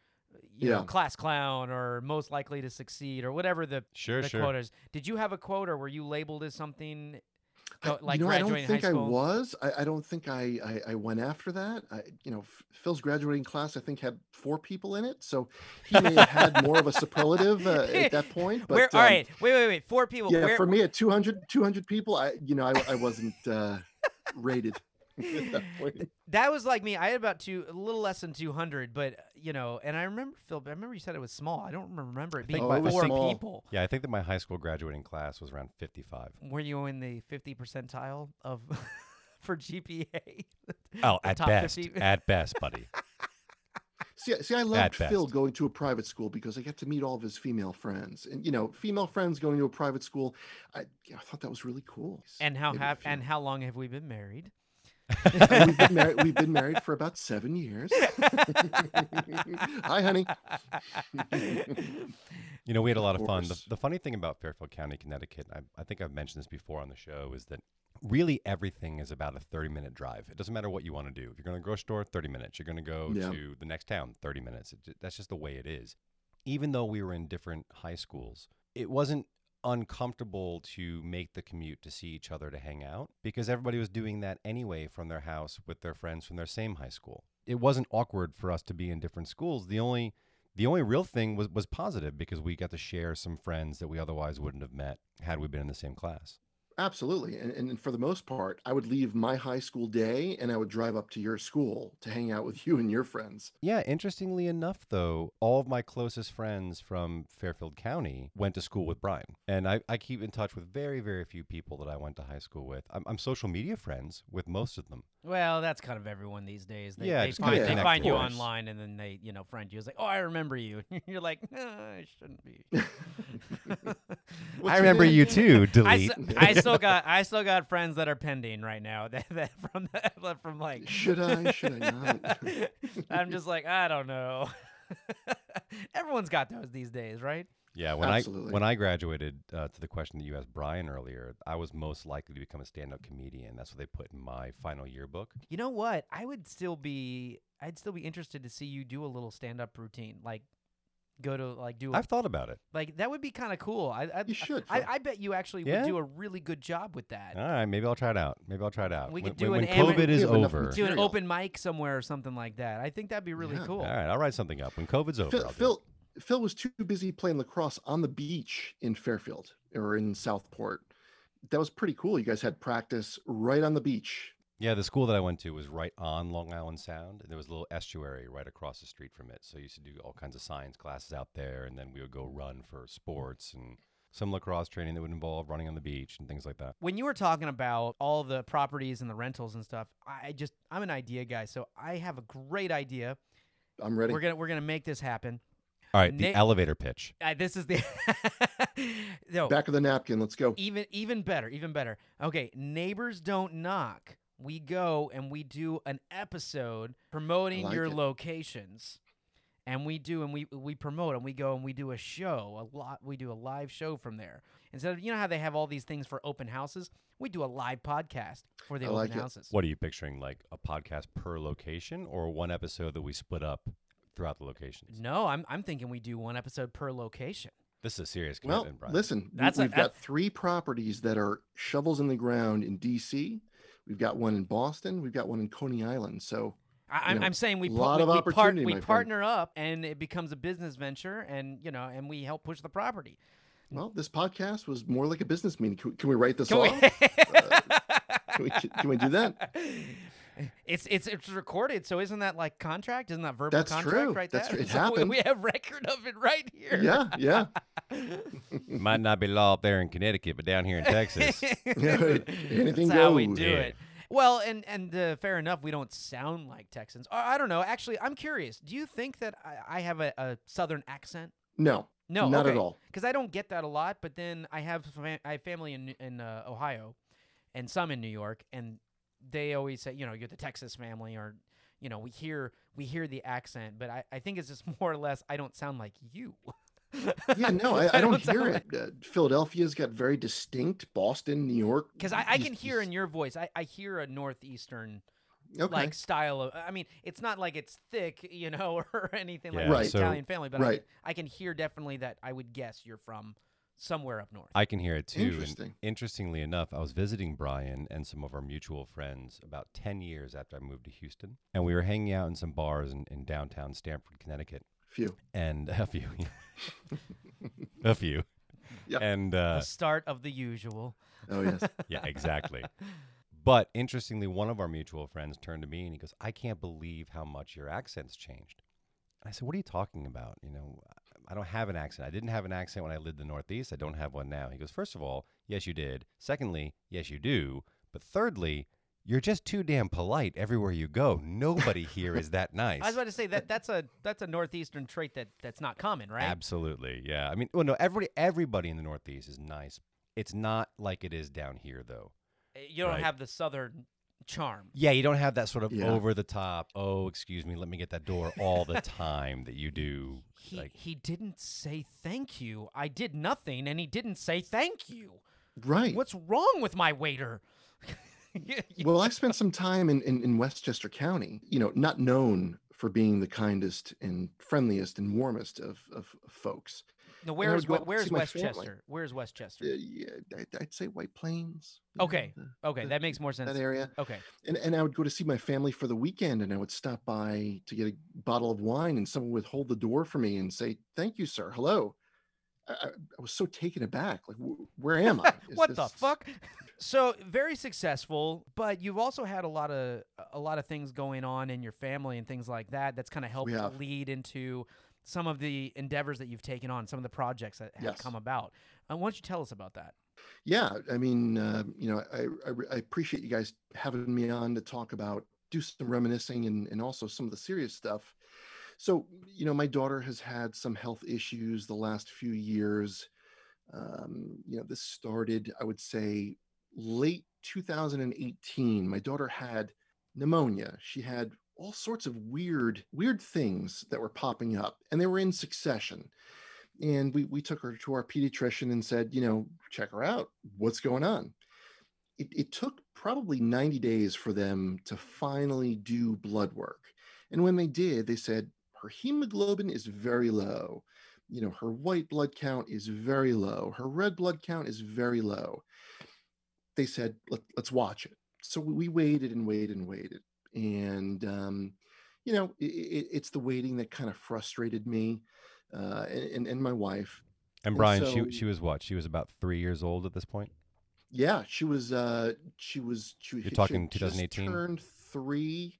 you know, class clown or most likely to succeed or whatever the Sure, the sure. quote is. Did you have a quote or were you labeled as something? I- like you know, I don't graduating think high I school? was. I, I don't think I, I I went after that. I, you know, Phil's graduating class I think had four people in it, so he may have had more of a superlative uh, at that [laughs] point. But Where? all um, right, wait, wait, wait. Four people. yeah, where, for me at 200, 200 people, I you know I, I wasn't uh, rated at [laughs] that. That was like me. I had about two, a little less than two hundred, but you know, and I remember Phil. I remember you said it was small. I don't remember it being think my- I four people. Yeah, I think that my high school graduating class was around 55. Were you in the fifty percentile of [laughs] for GPA? Oh, at best, 50? at best, buddy. [laughs] See, see, I loved best. Phil going to a private school because I got to meet all of his female friends, and you know, female friends going to a private school. I, I thought that was really cool. And how have and how long have we been married? [laughs] We've been married. We've been married for about seven years. [laughs] Hi, honey. [laughs] You know, we had a lot of, Of fun. The, the funny thing about Fairfield County, Connecticut, I, I think I've mentioned this before on the show, is that really everything is about a 30 minute drive. It doesn't matter what you want to do. If you're going to the grocery store, 30 minutes. You're going to go Yeah. to the next town, 30 minutes. It, that's just the way it is. Even though we were in different high schools, it wasn't uncomfortable to make the commute to see each other to hang out because everybody was doing that anyway from their house with their friends from their same high school. It wasn't awkward for us to be in different schools. The only the only real thing was was positive because we got to share some friends that we otherwise wouldn't have met had we been in the same class. Absolutely, and, and for the most part, I would leave my high school day and I would drive up to your school to hang out with [laughs] you and your friends. Yeah, interestingly enough, though, all of my closest friends from Fairfield County went to school with Brian. And I, I keep in touch with very, very few people that I went to high school with. I'm, I'm social media friends with most of them. Well, that's kind of everyone these days. They, Yeah, they find, kinda they connect find you online and then they, you know, friend you. It's like, oh, I remember you. [laughs] You're like, no, I shouldn't be. [laughs] I remember you too, I, delete. s- I still got I still got friends that are pending right now [laughs] that, that from that, from like Should I? Should I not? [laughs] I'm just like I don't know. [laughs] Everyone's got those these days, right? Yeah, when Absolutely. I when I graduated, uh, to the question that you asked Brian earlier, I was most likely to become a stand-up comedian. That's what they put in my final yearbook. You know what? I would still be I'd still be interested to see you do a little stand up routine, like go to like do a, I've thought about it. like that would be kind of cool. I I, You should. I, Phil. I bet you actually Yeah? would do a really good job with that. All right, maybe I'll try it out. Maybe I'll try it out. We when, could do when, an when ama- COVID is We have enough over. do an material. open mic somewhere or something like that. I think that'd be really Yeah. cool. All right, I'll write something up when COVID's over. Phil, I'll do. Phil, Phil was too busy playing lacrosse on the beach in Fairfield or in Southport. That was pretty cool. You guys had practice right on the beach. Yeah, the school that I went to was right on Long Island Sound, and there was a little estuary right across the street from it. So I used to do all kinds of science classes out there, and then we would go run for sports and some lacrosse training that would involve running on the beach and things like that. when you were talking about all the properties and the rentals and stuff, I just I'm an idea guy, so I have a great idea. I'm ready. We're gonna we're gonna make this happen. All right, the Na- elevator pitch. Uh, this is the [laughs] no Back of the napkin. Let's go. even even better, even better. Okay, neighbors don't knock. We go and we do an episode promoting like your it. locations. and we do and we we promote and we go and we do a show a lot we do a live show from there instead of you know how they have all these things for open houses we do a live podcast for the I open like houses What are you picturing? Like a podcast per location or one episode that we split up throughout the locations? no i'm i'm thinking we do one episode per location This is a serious Well, commitment, Brian. listen, we- That's a- we've got that- three properties that are shovels in the ground in DC. We've got one in Boston. We've got one in Coney Island. So I, I'm, know, I'm saying we lot we, of we, part, opportunity, we my friend. partner up and it becomes a business venture and you know and we help push the property Well, this podcast was more like a business meeting. Can, we- can we write this Can we- off? [laughs] Uh, can, we, can we do that? [laughs] It's it's it's recorded, so isn't that like contract? Isn't that verbal That's contract true. right That's there? true. It [laughs] So we- happened. We have record of it right here. Yeah, yeah. [laughs] Might not be law up there in Connecticut, but down here in Texas. [laughs] Anything That's how we do Yeah. it. Well, and and uh, fair enough, we don't sound like Texans. Or, I don't know. Actually, I'm curious. Do you think that I, I have a, a southern accent? No, No, not okay. at all. Because I don't get that a lot. But then I have fa- I have family in in uh, Ohio, and some in New York, and they always say, you know, you're the Texas family, or you know, we hear we hear the accent, but I, I think it's just [laughs] more or less I don't sound like you. [laughs] Yeah, no, I, I [laughs] don't sound hear like- it. Uh, Philadelphia's got very distinct. Boston, New York. Because I, I can hear in your voice, I, I hear a northeastern okay. like style of. I mean, it's not like it's thick, you know, or anything like Yeah, an so- Italian family, but I, Right. can, I can hear definitely that I would guess you're from somewhere up north. I can hear it too. and Interesting. interestingly enough, I was visiting Brian and some of our mutual friends about 10 years after I moved to Houston. And we were hanging out in some bars in, in downtown Stamford, Connecticut. Few. And [laughs] a few. [laughs] a few. Yeah. And the uh, start of the usual. Oh yes. [laughs] yeah, exactly. But interestingly, one of our mutual friends turned to me and he goes, I can't believe how much your accent's changed. And I said, What are you talking about? You know, I don't have an accent. I didn't have an accent when I lived in the Northeast. I don't have one now. He goes, First of all, yes, you did. Secondly, yes, you do. But thirdly, you're just too damn polite everywhere you go. Nobody here is that [laughs] nice. I was about to say that that's a that's a northeastern trait that that's not common, right? Absolutely, yeah. I mean, well, no, everybody, everybody in the Northeast is nice. It's not like it is down here, though. Uh, You don't Right. have the southern charm. Yeah, you don't have that sort of Yeah. over the top. Oh, excuse me, let me get that door all the [laughs] time that you do. He like, he didn't say thank you. I did nothing, and he didn't say thank you. Right. What's wrong with my waiter? [laughs] well, I spent some time in, in, in Westchester County, you know, not known for being the kindest and friendliest and warmest of, of folks. No, where's would go Wa- out and where's see my family. Westchester? Where's Westchester? Uh, yeah, I'd, I'd say White Plains. know, Okay, the- Okay, the- that makes more sense. that area. Okay. And, and I would go to see my family for the weekend and I would stop by to get a bottle of wine and someone would hold the door for me and say, thank you, sir. Hello. I, I was so taken aback. Like, "Wh- where am I? [laughs] Is what the fuck? So very successful, but you've also had a lot of a lot of things going on in your family and things like that. That's kind of helped lead into some of the endeavors that you've taken on, some of the projects that have Yes. come about. Uh, why don't you tell us about that? Yeah, I mean, uh, you know, I, I I appreciate you guys having me on to talk about, do some reminiscing, and and also some of the serious stuff. So, you know, my daughter has had some health issues the last few years. Um, you know, this started, I would say, late 2018. My daughter had pneumonia. She had all sorts of weird, weird things that were popping up, and they were in succession and we, we took her to our pediatrician and said, you know, check her out. What's going on? It, it took probably 90 days for them to finally do blood work. And when they did, they said her hemoglobin is very low. You know, her white blood count is very low. Her red blood count is very low. They said, Let, let's watch it. So we waited and waited and waited. And, um, you know, it, it, it's the waiting that kind of frustrated me uh, and, and my wife. and and Brian, so- she she was what? She was about three years old at this point. Yeah, she was. Uh, she was. She, You're talking just 2018? Turned three.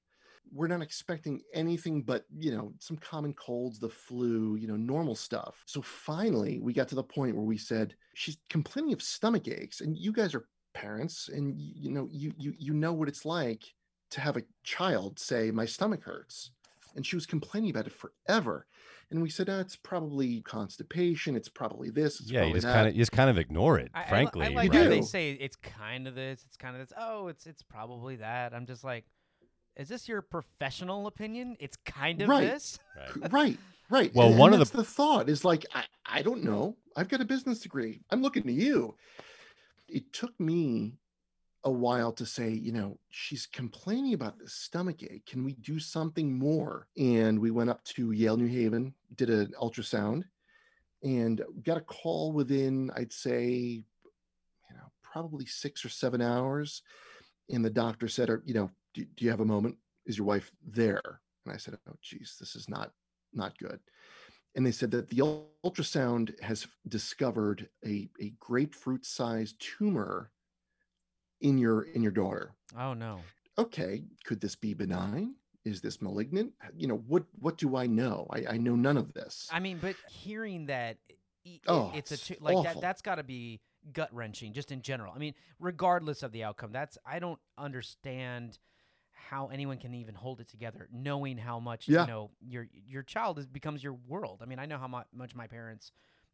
We're not expecting anything but you know some common colds, the flu, you know, normal stuff. So finally, we got to the point where we said she's complaining of stomach aches, and you guys are parents, and you know you you you know what it's like to have a child say my stomach hurts, and she was complaining about it forever. And we said, oh, it's probably constipation. It's probably this. It's yeah, you just kind of you just kind of ignore it. I- I frankly, I, like You how they say it's kind of this, it's kind of this. Oh, it's it's probably that. I'm just like, is this your professional opinion? It's kind of Right. this. [laughs] Right. [laughs] right right Well, and, one and of the- the thought is like I, I don't know i've got a business degree i'm looking to you it took me a while to say you know she's complaining about this stomach ache. Can we do something more? And we went up to yale new haven did an ultrasound and got a call within i'd say you know probably six or seven hours. And the doctor said "Are- you know do, do you have a moment? Is your wife there? And i said oh geez this is not not good. And they said that the ultrasound has discovered a, a grapefruit sized tumor in your in your daughter Oh no. okay could this be benign is this malignant you know what what do i know i, I know none of this I mean, but hearing that i- i- Oh, it's a tu- like that awful. that's got to be gut wrenching just in general. I mean, regardless of the outcome, that's I don't understand how anyone can even hold it together knowing how much Yeah. you know your your child is becomes your world. I mean, I know how much my parents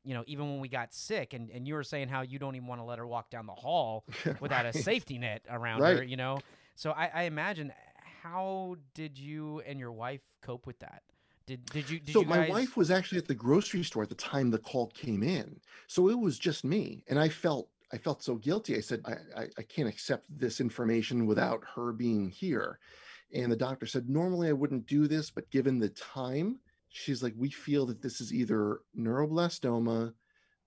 you know, even when we got sick and, and you were saying how you don't even want to let her walk down the hall [laughs] without a safety net around her, you know? So I, I imagine how did you and your wife cope with that? Did did you did so you my wife was actually at the grocery store at the time the call came in. So it was just me and i felt i felt so guilty. I said i i, I can't accept this information without her being here. And the doctor said normally i wouldn't do this but given the time she's like we feel that this is either neuroblastoma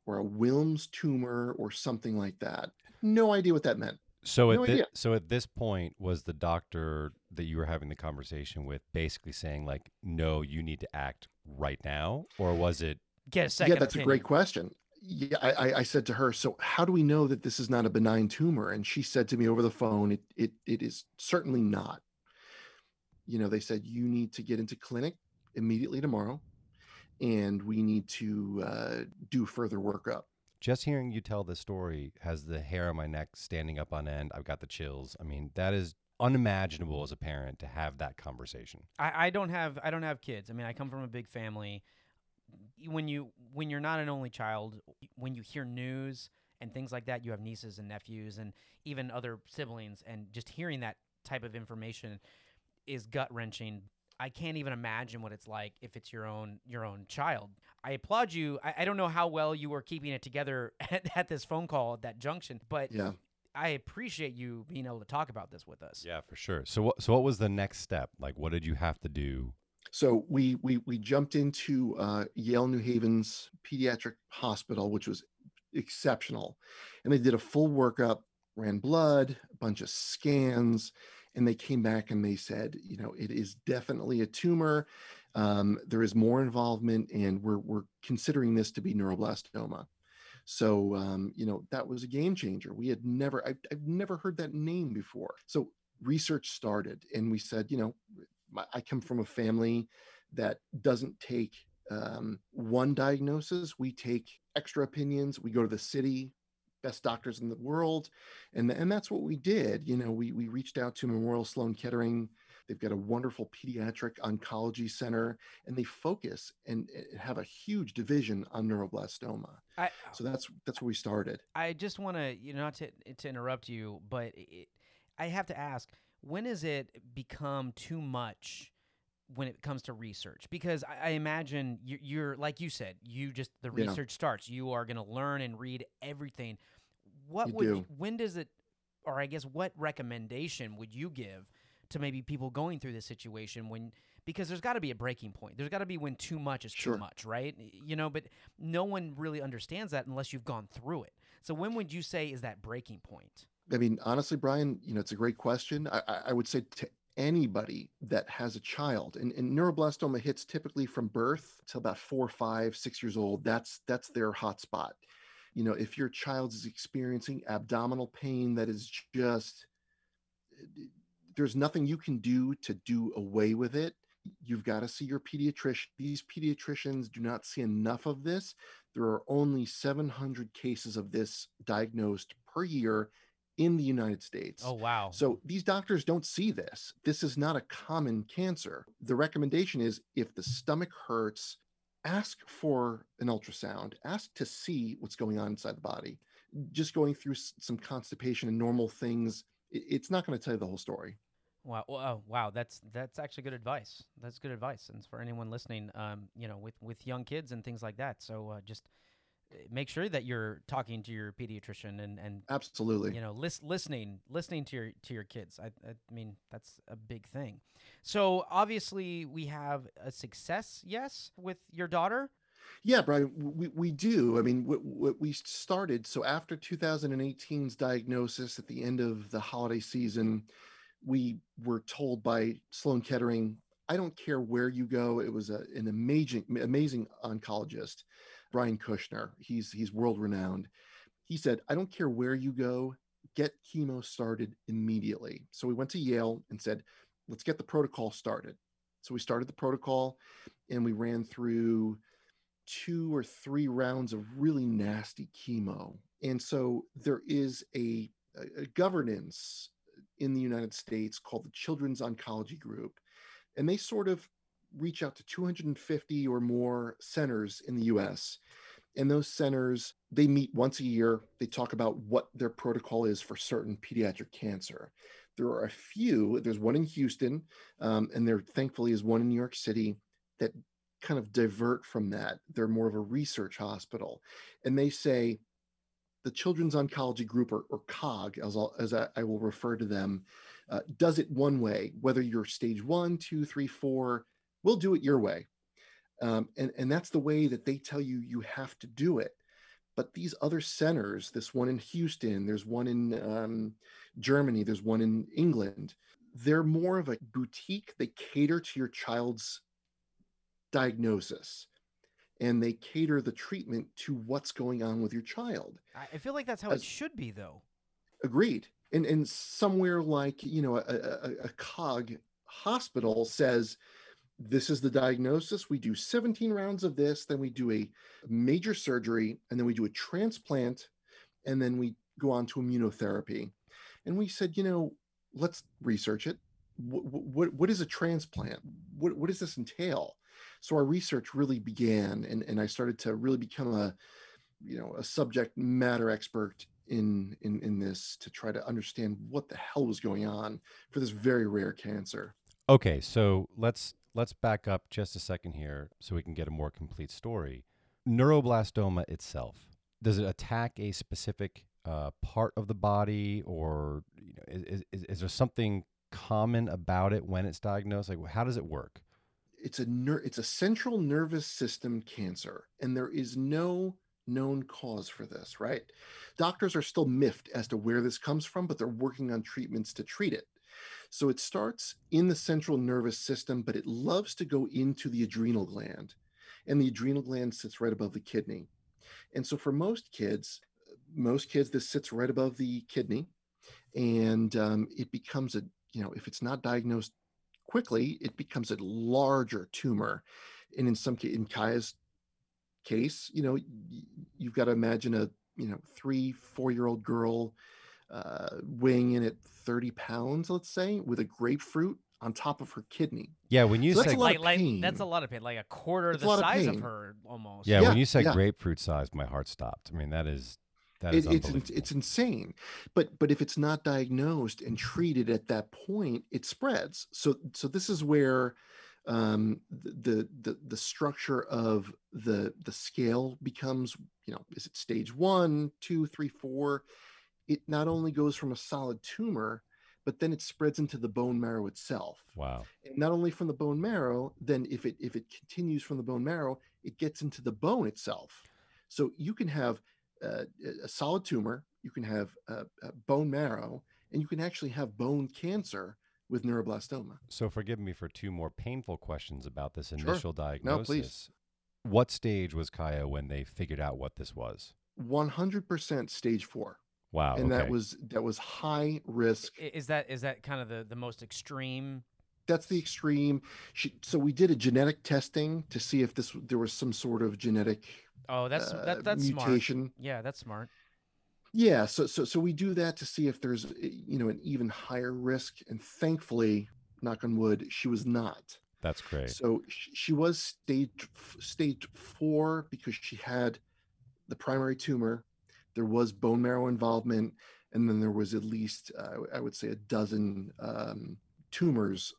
or a wilms tumor or something like that. No idea what that meant. So at No thi- idea. so at this point, was the doctor that you were having the conversation with basically saying like, no, you need to act right now, or was it? get a second yeah that's a great question. Yeah I, I i said to her so how do we know that this is not a benign tumor? And she said to me over the phone it it, it is certainly not. You know they said you need to get into clinic immediately tomorrow and we need to uh, do further workup Just hearing you tell this story has the hair on my neck standing up on end. I've got the chills. I mean, that is unimaginable as a parent to have that conversation. I, I don't have I don't have kids. I mean, I come from a big family. When you when you're not an only child, when you hear news and things like that, you have nieces and nephews and even other siblings, and just hearing that type of information is gut wrenching. I can't even imagine what it's like if it's your own your own child. I applaud you. I, I don't know how well you were keeping it together [laughs] at, at this phone call at that junction, but yeah I appreciate you being able to talk about this with us. Yeah, for sure. So what? So what was the next step? Like, what did you have to do? so we we we jumped into uh, Yale New Haven's pediatric hospital, which was exceptional, and they did a full workup, ran blood, a bunch of scans, and they came back and they said, you know, it is definitely a tumor. Um, there is more involvement, and we're we're considering this to be neuroblastoma. So um, you know that was a game changer. We had never I've, I've never heard that name before. So research started, and we said, you know, I come from a family that doesn't take um, one diagnosis. We take extra opinions. We go to the city, best doctors in the world, and and that's what we did. You know, we we reached out to Memorial Sloan Kettering. They've got a wonderful pediatric oncology center, and they focus and uh, have a huge division on neuroblastoma. I, So that's that's where we started. I just want to, you know, not to to interrupt you, but it, I have to ask, when has it become too much when it comes to research? Because I, I imagine you're, you're, like you said, you just the Yeah. research starts. You are going to learn and read everything. What You would do. when does it, or I guess what recommendation would you give to maybe people going through this situation when? Because there's got to be a breaking point. There's got to be when too much is Sure. too much, right? You know, but no one really understands that unless you've gone through it. So when would you say is that breaking point? I mean, honestly, Brian, you know, it's a great question. I, I- I would say to anybody that has a child, and, and neuroblastoma hits typically from birth till about four, five, six years old. That's that's their hot spot. You know, if your child is experiencing abdominal pain that is just there's nothing you can do to do away with it. You've got to see your pediatrician. These pediatricians do not see enough of this. There are only 700 cases of this diagnosed per year in the United States. Oh wow! So these doctors don't see this. This is not a common cancer. The recommendation is if the stomach hurts, ask for an ultrasound, ask to see what's going on inside the body. Just going through some constipation and normal things, it's not going to tell you the whole story. Wow! Well, oh, wow! That's that's actually good advice. That's good advice, and for anyone listening, um, you know, with with young kids and things like that. So uh, just make sure that you're talking to your pediatrician and and Absolutely. you know lis- listening listening to your to your kids. I I mean that's a big thing. So obviously we have a success, yes, with your daughter. Yeah, Brian, we, we do. I mean, what, what we started, so after 2018's diagnosis at the end of the holiday season, we were told by Sloan Kettering, I don't care where you go. It was a, an amazing, amazing oncologist, Brian Kushner. He's he's world renowned. He said, I don't care where you go, get chemo started immediately. So we went to Yale and said, let's get the protocol started. So we started the protocol and we ran through two or three rounds of really nasty chemo. And so there is a, a, governance in the United States called the Children's Oncology Group. And they sort of reach out to 250 or more centers in the US. And those centers, they meet once a year. They talk about what their protocol is for certain pediatric cancer. There are a few, there's one in Houston, um, and there thankfully is one in New York City that kind of divert from that. They're more of a research hospital. And they say the Children's Oncology Group, or, or COG, as, I'll, as I, I will refer to them, uh, does it one way, whether you're stage one, two, three, four, we'll do it your way. Um, and, and that's the way that they tell you you have to do it. But these other centers, this one in Houston, there's one in um, Germany, there's one in England, they're more of a boutique. They cater to your child's diagnosis and they cater the treatment to what's going on with your child. I feel like that's how it should be, though. Agreed. And and somewhere like you know a, a, a cog hospital says this is the diagnosis. We do 17 rounds of this, then we do a major surgery, and then we do a transplant, and then we go on to immunotherapy. And we said, you know, let's research it. What what, what is a transplant? What what does this entail? So our research really began, and and I started to really become a you know a subject matter expert in in in this to try to understand what the hell was going on for this very rare cancer. Okay, so let's let's back up just a second here so we can get a more complete story. Neuroblastoma itself does it attack a specific uh, part of the body, or you know, is, is is there something common about it when it's diagnosed? Like, how does it work? It's a ner- it's a central nervous system cancer, and there is no known cause for this. Right? Doctors are still miffed as to where this comes from, but they're working on treatments to treat it. So it starts in the central nervous system, but it loves to go into the adrenal gland, and the adrenal gland sits right above the kidney. And so for most kids, most kids, this sits right above the kidney, and um, it becomes a you know if it's not diagnosed quickly, it becomes a larger tumor. And in some in Kaya's case, you know, you've got to imagine a you know three four year old girl uh, weighing in at 30 pounds, let's say, with a grapefruit on top of her kidney. Yeah, when you So that's said a lot like, of like pain. that's a lot of pain, like a quarter It's a the lot of size of pain. her almost. yeah, Yeah, when you said yeah. grapefruit size, my heart stopped. I mean, that is that is It, it's it's insane, but but if it's not diagnosed and treated at that point, it spreads. So so this is where um, the the the structure of the the scale becomes. You know, is it stage one, two, three, four? It not only goes from a solid tumor, but then it spreads into the bone marrow itself. wow. and not only from the bone marrow then if it if it continues from the bone marrow it gets into the bone itself so you can have uh, a solid tumor you can have uh, uh, bone marrow and you can actually have bone cancer with neuroblastoma So forgive me for two more painful questions about this Sure. initial diagnosis. please. What stage was Kaya when they figured out what this was? 100% stage 4 Wow. and that was that was high risk Is that is that kind of the the most extreme? that's the extreme she, so we did a genetic testing to see if this there was some sort of genetic Oh, that's uh, that that's smart. mutation Yeah, that's smart. Yeah, so so so we do that to see if there's uh, you know an even higher risk, and thankfully, knock on wood, she was not. That's great. So she was stage stage four because she had the primary tumor. There was bone marrow involvement, and then there was at least uh, I would say a dozen um, tumors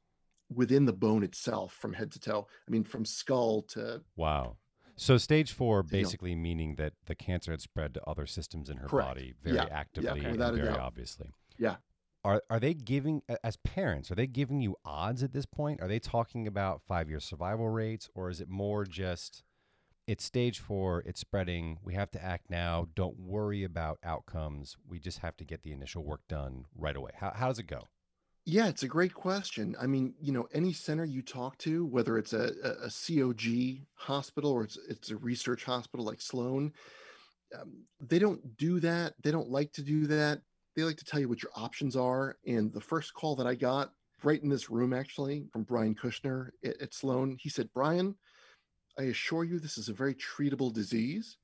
within the bone itself from head to toe. I mean, from skull to Wow. So stage four, you know- basically meaning that the cancer had spread to other systems in her Correct. body very Yeah. actively okay. and very obviously. Yeah. Are are they giving as parents? Are they giving you odds at this point? Are they talking about five year survival rates, or is it more just it's stage four, it's spreading. We have to act now. Don't worry about outcomes. We just have to get the initial work done right away. How how does it go? Yeah, it's a great question. I mean, you know, any center you talk to, whether it's a, a, a COG hospital or it's it's a research hospital like Sloan, um, they don't do that. They don't like to do that. They like to tell you what your options are. And the first call that I got right in this room, actually, from Brian Kushner at, at Sloan, he said, Brian, I assure you this is a very treatable disease.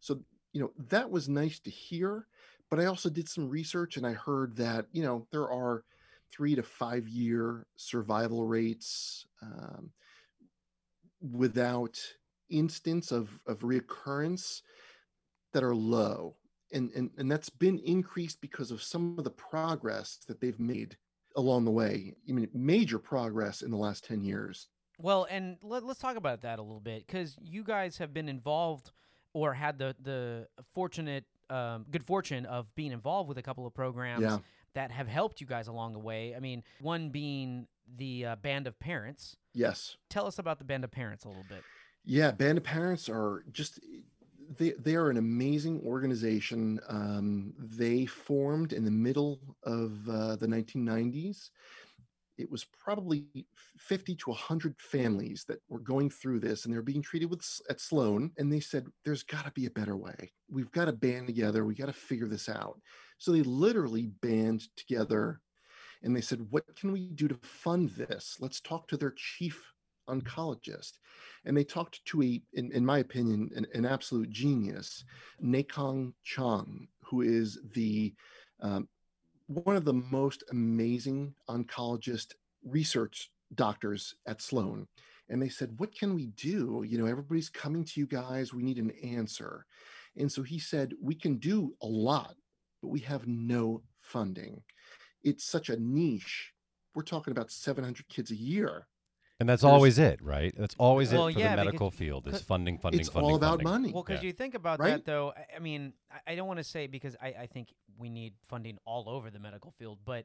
So, you know, that was nice to hear. But I also did some research and I heard that, you know, there are three to five year survival rates um, without instance of, of reoccurrence that are low. And, and, and that's been increased because of some of the progress that they've made along the way. I mean, major progress in the last 10 years. Well, and let, let's talk about that a little bit because you guys have been involved or had the the fortunate, um, good fortune of being involved with a couple of programs Yeah. that have helped you guys along the way. I mean, one being the uh, Band of Parents. Yes. Tell us about the Band of Parents a little bit. Yeah, Band of Parents are just they they are an amazing organization. Um, they formed in the middle of uh, the 1990s. It was probably 50 to 100 families that were going through this, and they're being treated with at Sloan. And they said, "There's got to be a better way. We've got to band together. We got to figure this out." So they literally band together, and they said, "What can we do to fund this? Let's talk to their chief oncologist." and they talked to a, in, in my opinion, an, an absolute genius, Nai-Kong Cheung, who is the um, one of the most amazing oncologist research doctors at Sloan. And they said, "What can we do? You know, everybody's coming to you guys. We need an answer." And so he said, "We can do a lot, but we have no funding. It's such a niche. We're talking about 700 kids a year." And that's There's- always it, right? That's always Well, it for yeah, the because- medical field is cause- funding, funding, It's funding. all about funding. money. Well, because Yeah. you think about Right? that, though, I- I mean, I, I don't want to say because I, I think we need funding all over the medical field, but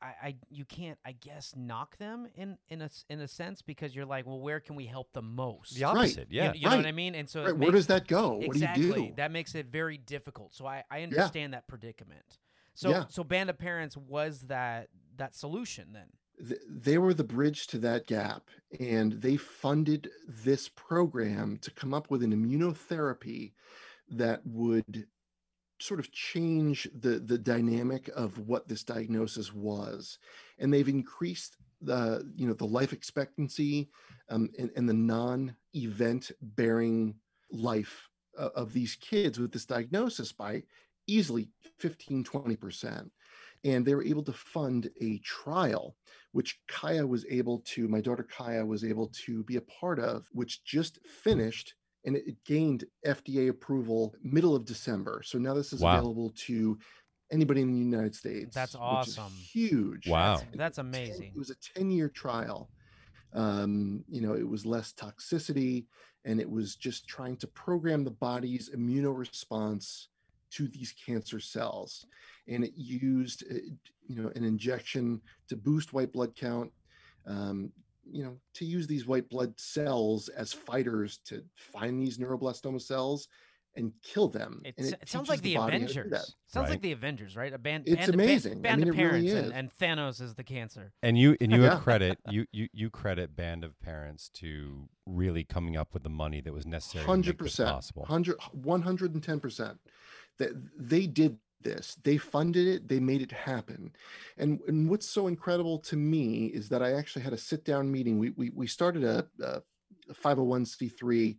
I, I you can't, I guess, knock them in in a s- in a sense because you're like, well, where can we help the most? The opposite, You- yeah. you, know what I mean? And so it Right, where makes- does that go? exactly What do you do? that makes it very difficult. So I I understand that predicament. So Yeah. so Band of Parents was that that solution then. Th- they were the bridge to that gap and they funded this program to come up with an immunotherapy that would sort of change the the dynamic of what this diagnosis was. And they've increased the you know the life expectancy um, and, and the non-event bearing life uh, of these kids with this diagnosis by easily 15 20% and they were able to fund a trial which Kaya was able to, my daughter Kaya was able to be a part of, which just finished and it it gained FDA approval middle of December. So now this is Wow. available to anybody in the United States. That's which is awesome. huge. Wow. That's, that's amazing. It was a 10 year trial. Um, you know, it was less toxicity and it was just trying to program the body's immunoresponse to these cancer cells. And it used, uh, you know, an injection to boost white blood count, um, you know, to use these white blood cells as fighters to find these neuroblastoma cells and kill them. It, and s- it sounds like teaches the, body how to do Avengers. Sounds Right. like the Avengers, right? A band. It's band, band- amazing. I Band, mean, of it really parents, and, and Thanos is the cancer. And you and you [laughs] credit you, you you credit Band of Parents to really coming up with the money that was necessary to make hundred this percent, possible. hundred, one hundred and ten percent. That they did this, they funded it, they made it happen. And and what's so incredible to me is that I actually had a sit down meeting. We we we started a, a five hundred one c three,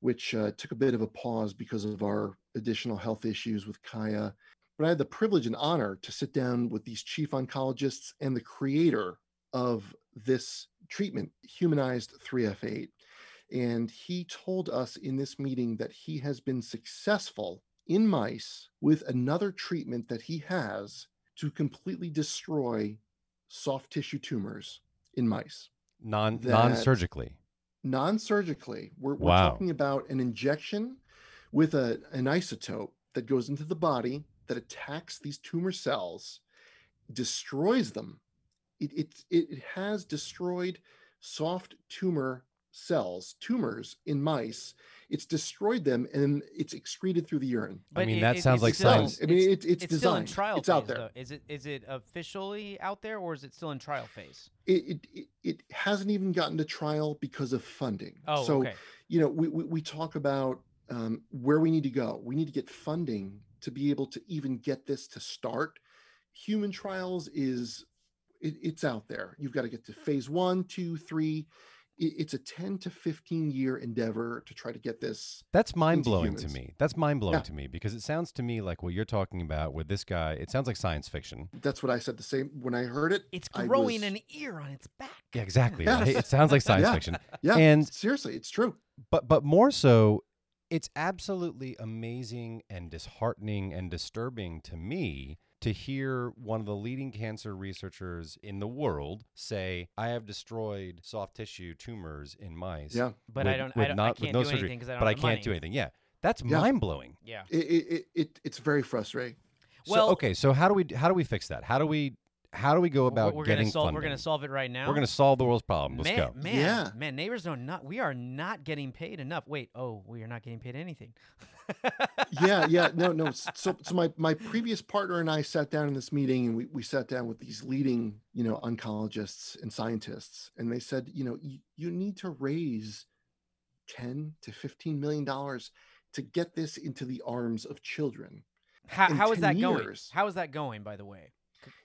which uh, took a bit of a pause because of our additional health issues with Kaya. But I had the privilege and honor to sit down with these chief oncologists and the creator of this treatment, humanized 3F8. And he told us in this meeting that he has been successful in mice with another treatment that he has to completely destroy soft tissue tumors in mice Non non surgically. non-surgically. We're, we're Wow. talking about an injection with a, an isotope that goes into the body that attacks these tumor cells, destroys them. It, it, it has destroyed soft tumor cells, tumors in mice. It's destroyed them and it's excreted through the urine. But mean, it- that it- sounds like still- science. I mean, it's it's, it's still in designed. trial. It's out phase, there. though. Is it is it officially out there or is it still in trial phase? It, it it it hasn't even gotten to trial because of funding. Oh, so okay. you know, we, we, we talk about um, where we need to go. We need to get funding to be able to even get this to start. Human trials is it, it's out there. You've got to get to phase one, two, three. It, it's a 10 to 15 year endeavor to try to get this. That's mind blowing to me. That's mind blowing Yeah. to me because it sounds to me like what you're talking about with this guy. It sounds like science fiction. That's what I said the same when I heard it. It's growing was- an ear on its back. Yeah, exactly. Yes. right? It sounds like science Yeah. fiction. [laughs] Yeah, And- seriously, it's true. But but more so, it's absolutely amazing and disheartening and disturbing to me to hear one of the leading cancer researchers in the world say, "I have destroyed soft tissue tumors in mice." Yeah, But with- I don't. I, don't, not- I can't no do surgery, anything because I don't but I have the can't do anything. Yeah, that's Yeah. mind blowing. Yeah. it, it, it, it it's very frustrating. Well- so, okay, so how do we how do we fix that? How do we how do we go We're- about we're getting gonna solve. funding? We're gonna solve it right now. We're gonna solve the world's problem. Let's man, go. Man, Yeah. man, neighbors don't not. We are not getting paid enough. Wait, oh, we are not getting paid anything. yeah yeah [laughs] no no so so my my previous partner and i sat down in this meeting and we, we sat down with these leading you know oncologists and scientists and they said you know you, you need to raise 10 to 15 million dollars to get this into the arms of children How, how is 10 that going? How is that going? By the way,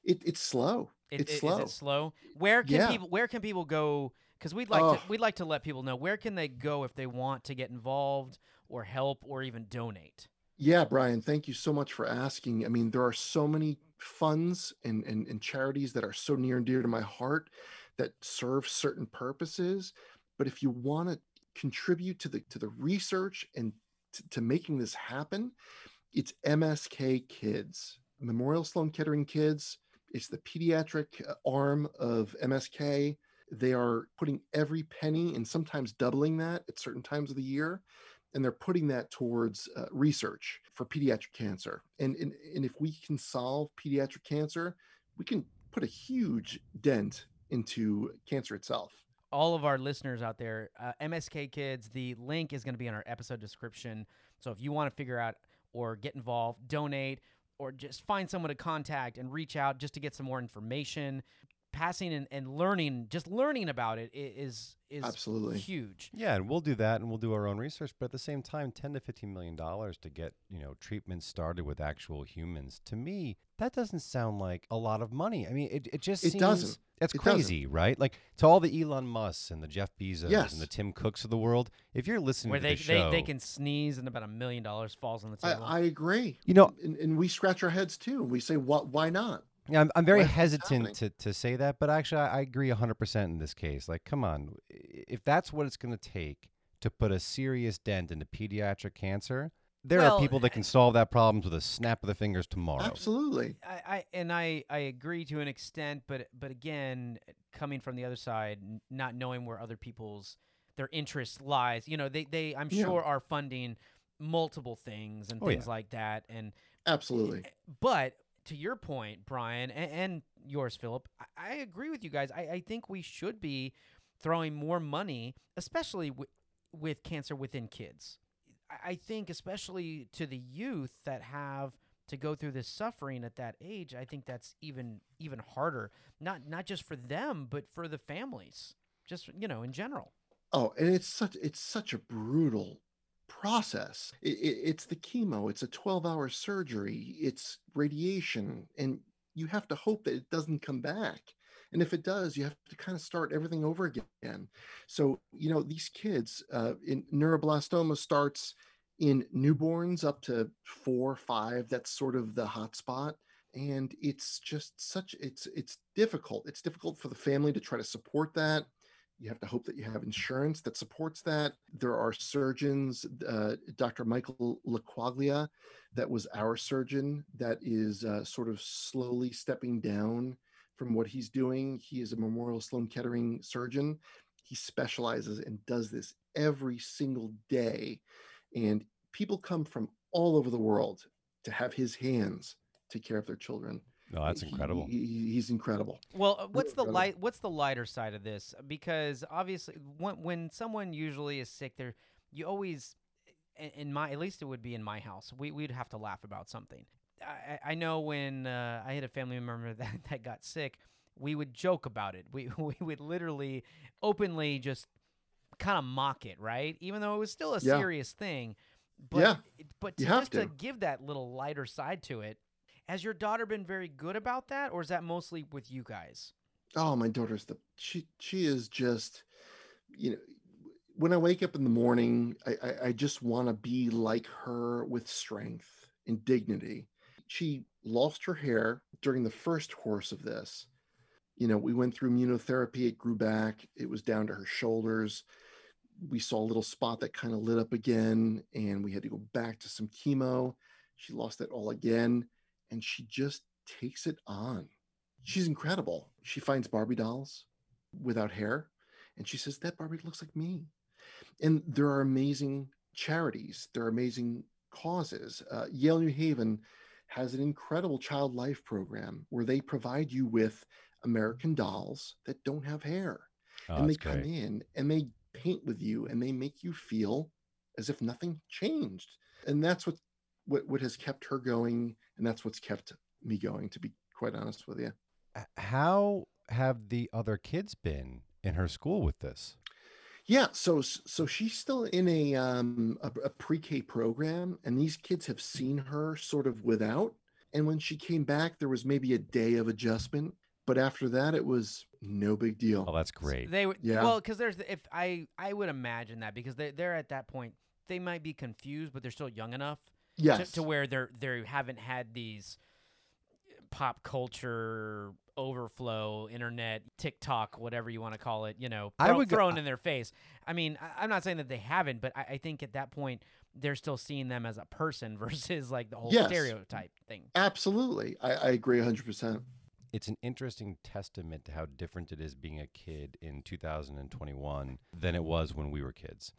it, it's slow It- it's i- slow Is it slow? Where can Yeah. people? Where can people go? Because we'd like Oh. to. We'd like to let people know where can they go if they want to get involved or help or even donate. Yeah, Brian, thank you so much for asking. I mean, there are so many funds and, and, and charities that are so near and dear to my heart that serve certain purposes. But if you want to contribute to the to the research and to, to making this happen, it's MSK Kids, Memorial Sloan Kettering Kids. It's the pediatric uh, arm of MSK. They are putting every penny and sometimes doubling that at certain times of the year and they're putting that towards uh, research for pediatric cancer. And, and and if we can solve pediatric cancer, we can put a huge dent into cancer itself. all of our listeners out there, uh, MSK Kids, the link is going to be in our episode description. So if you want to figure out or get involved, donate, or just find someone to contact and reach out just to get some more information, passing and, and learning, just learning about it is is Absolutely. huge. Yeah, and we'll do that, and we'll do our own research. But at the same time, ten to fifteen million dollars to get you know treatment started with actual humans. To me, that doesn't sound like a lot of money. I mean, it, it just It seems doesn't. That's It doesn't. crazy, right? Like to all the Elon Musks and the Jeff Bezos Yes. and the Tim Cooks of the world. If you're listening Where to they, the show, they can sneeze and about a million dollars falls on the I, table. I agree. You know- and, and we scratch our heads too. We say, "What? Why not?" Yeah, I'm, I'm very Why hesitant to, to say that, but actually, I, I agree 100% in this case. Like, come on. If that's what it's going to take to put a serious dent into pediatric cancer, there Well, are people that can [laughs] solve that problem with a snap of the fingers tomorrow. Absolutely. I, I and I, I agree to an extent, but but again, coming from the other side, not knowing where other people's their interest lies, you know, they they I'm Yeah. sure are funding multiple things and Oh, yeah. things like that, and Absolutely. Eh, but to your point, Brian, and, and yours, Philip, I, I agree with you guys. I, I think we should be throwing more money, especially w- with cancer within kids. I, I think, especially to the youth that have to go through this suffering at that age, I think that's even even harder. Not not just for them, but for the families. Just you know, in general. Oh, and it's such it's such a brutal process. It, it, it's the chemo. It's a twelve hour surgery. It's radiation, and you have to hope that it doesn't come back. And if it does, you have to kind of start everything over again. So you know these kids uh, in neuroblastoma starts in newborns up to four, five. That's sort of the hot spot and it's just such it's it's difficult it's difficult for the family to try to support that you have to hope that you have insurance that supports that there are surgeons uh, dr michael laquaglia that was our surgeon that is uh, sort of slowly stepping down from what he's doing. He is a Memorial Sloan Kettering surgeon. He specializes and does this every single day. And people come from all over the world to have his hands take care of their children. No, that's incredible. he- he's incredible. Well, uh, what's the light? What's the lighter side of this? Because obviously, when when someone usually is sick, there you always, in, in my at least it would be in my house. We we'd have to laugh about something. I, I I know when uh, I had a family member [laughs] that that got sick, we would joke about it. We [laughs] we would literally openly just kind of mock it, right? Even though it was still a Yeah. serious thing. But Yeah, but to just to. to. give that little lighter side to it. Has your daughter been very good about that, or is that mostly with you guys? Oh, my daughter's the she she is just, you know, when I wake up in the morning, I I, I just want to be like her with strength and dignity. She lost her hair during the first course of this. You know, we went through immunotherapy, it grew back, it was down to her shoulders. We saw a little spot that kind of lit up again, and we had to go back to some chemo. She lost it all again, and she just takes it on she's incredible. She finds Barbie dolls without hair, and she says that Barbie looks like me. And there are amazing charities. There are amazing causes. Uh, Yale New Haven has an incredible child life program where they provide you with American dolls that don't have hair, Oh, and they come great. in and they paint with you and they make you feel as if nothing changed. And that's what what, what has kept her going, and that's what's kept me going. To be quite honest with you. How have the other kids been in her school with this? Yeah, so so she's still in a um a, a pre-K program, and these kids have seen her sort of without. And when she came back, there was maybe a day of adjustment, but after that, it was no big deal. Oh, that's great. They would, Yeah. well, because there's if I I would imagine that because they they're at that point they might be confused, but they're still young enough yes, to, to where they're they haven't had these pop culture overflow, internet, TikTok, whatever you want to call it, you know, I throw, would go- thrown uh in their face. I mean, I, I'm not saying that they haven't, but I, I think at that point they're still seeing them as a person [laughs] versus like the whole Yes. stereotype thing. absolutely, I, I agree hundred percent. it's an interesting testament to how different it is being a kid in 2021 than it was when we were kids.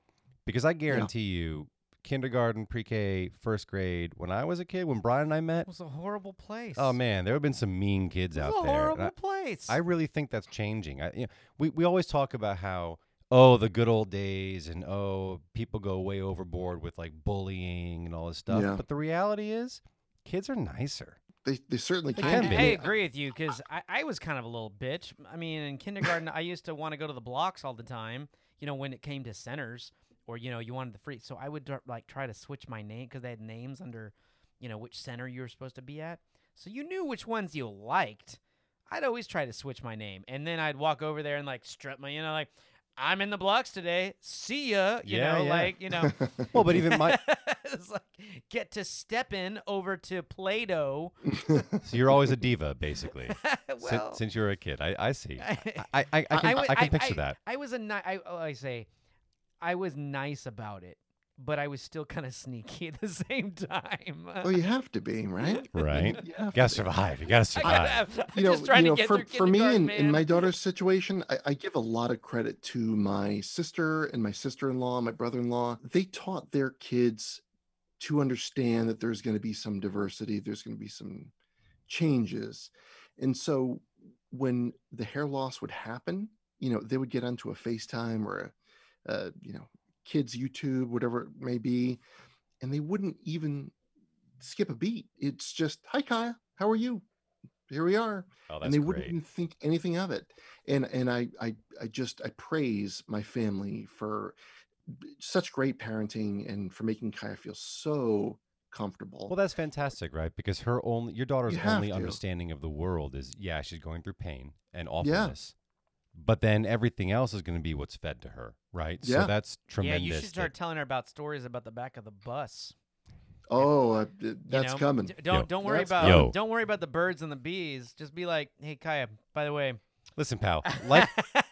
Because I guarantee you, kindergarten, pre-K, first grade, when I was a kid, when Brian and I met, It was a horrible place. oh man, there have been some mean kids it was out a there. and horrible I- place. I really think that's changing. I, you know, we we always talk about how oh the good old days and oh people go way overboard with like bullying and all this stuff. Yeah. But the reality is, kids are nicer. They they certainly They I, can can be. I agree with you because I, I was kind of a little bitch. I mean, in kindergarten, I used to want to go to the blocks all the time. You know, when it came to centers, or you know, you wanted the free. So I would like try to switch my name because they had names under, you know, which center you were supposed to be at. So you knew which ones you liked. I'd always try to switch my name, and then I'd walk over there and like strut my, you know, like I'm in the blocks today. See ya. You Yeah, know, yeah. like you know. [laughs] Well, but even my [laughs] it's like get to step in over to Play-Doh. [laughs] so you're always a diva basically. Well, since, you're a kid, I, I see. I, I, I, I, can, I, can picture that. I was a ni- I, oh, I say, I was nice about it, but I was still kind of sneaky [laughs] at the same time. well, you have to be right. [laughs] Right? You You gotta to survive. You gotta I gotta survive. you know, just you know to get for, for me kindergarten, in, in my [laughs] daughter's situation, I, I give a lot of credit to my sister and my sister-in-law, my brother-in-law. They taught their kids to understand that there's going to be some diversity, there's going to be some changes. And so when the hair loss would happen, you know, they would get onto a FaceTime or a, uh, you know, kids YouTube, whatever it may be, and they wouldn't even skip a beat. It's just, hi Kaya, how are you? Here we are Oh, and they wouldn't even think anything of it and and I, I i just i praise my family for such great parenting and for making kaya feel so comfortable Well, that's fantastic, right? Because her only, your daughter's only to. understanding of the world is, yeah, she's going through pain and Yeah. Awfulness. But then everything else is going to be what's fed to her, right? Yeah. So Yeah. that's yeah, tremendous. you should start telling her about stories about the back of the bus. oh uh, d- you that's know? coming D- don't Yo. don't worry That's about. Yo. don't worry about the birds and the bees. Just be like, hey Kaya, by the way, Listen, pal, [laughs] life,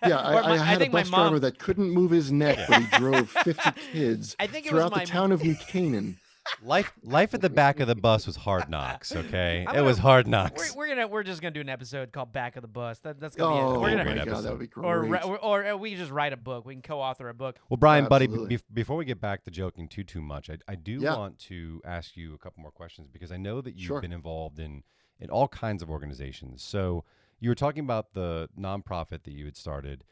yeah I, my- I had think a bus mom- driver that couldn't move his neck but he drove 50 kids [laughs] I think it was throughout my the town of new canaan life life at the back of the bus was hard knocks. [laughs] Okay, I'm it was gonna- hard We're, knocks. we're gonna we're just gonna do an episode called Back of the Bus. That, that's gonna be Oh it. We're a gonna great god, episode. that would be great. or, or or we can just write a book. We can co-author a book. Well, Brian, buddy, Absolutely. bef- before we get back to joking too too much, I, I do Yeah. want to ask you a couple more questions because I know that you've Sure. been involved in in all kinds of organizations. So you were talking about the nonprofit that you had started.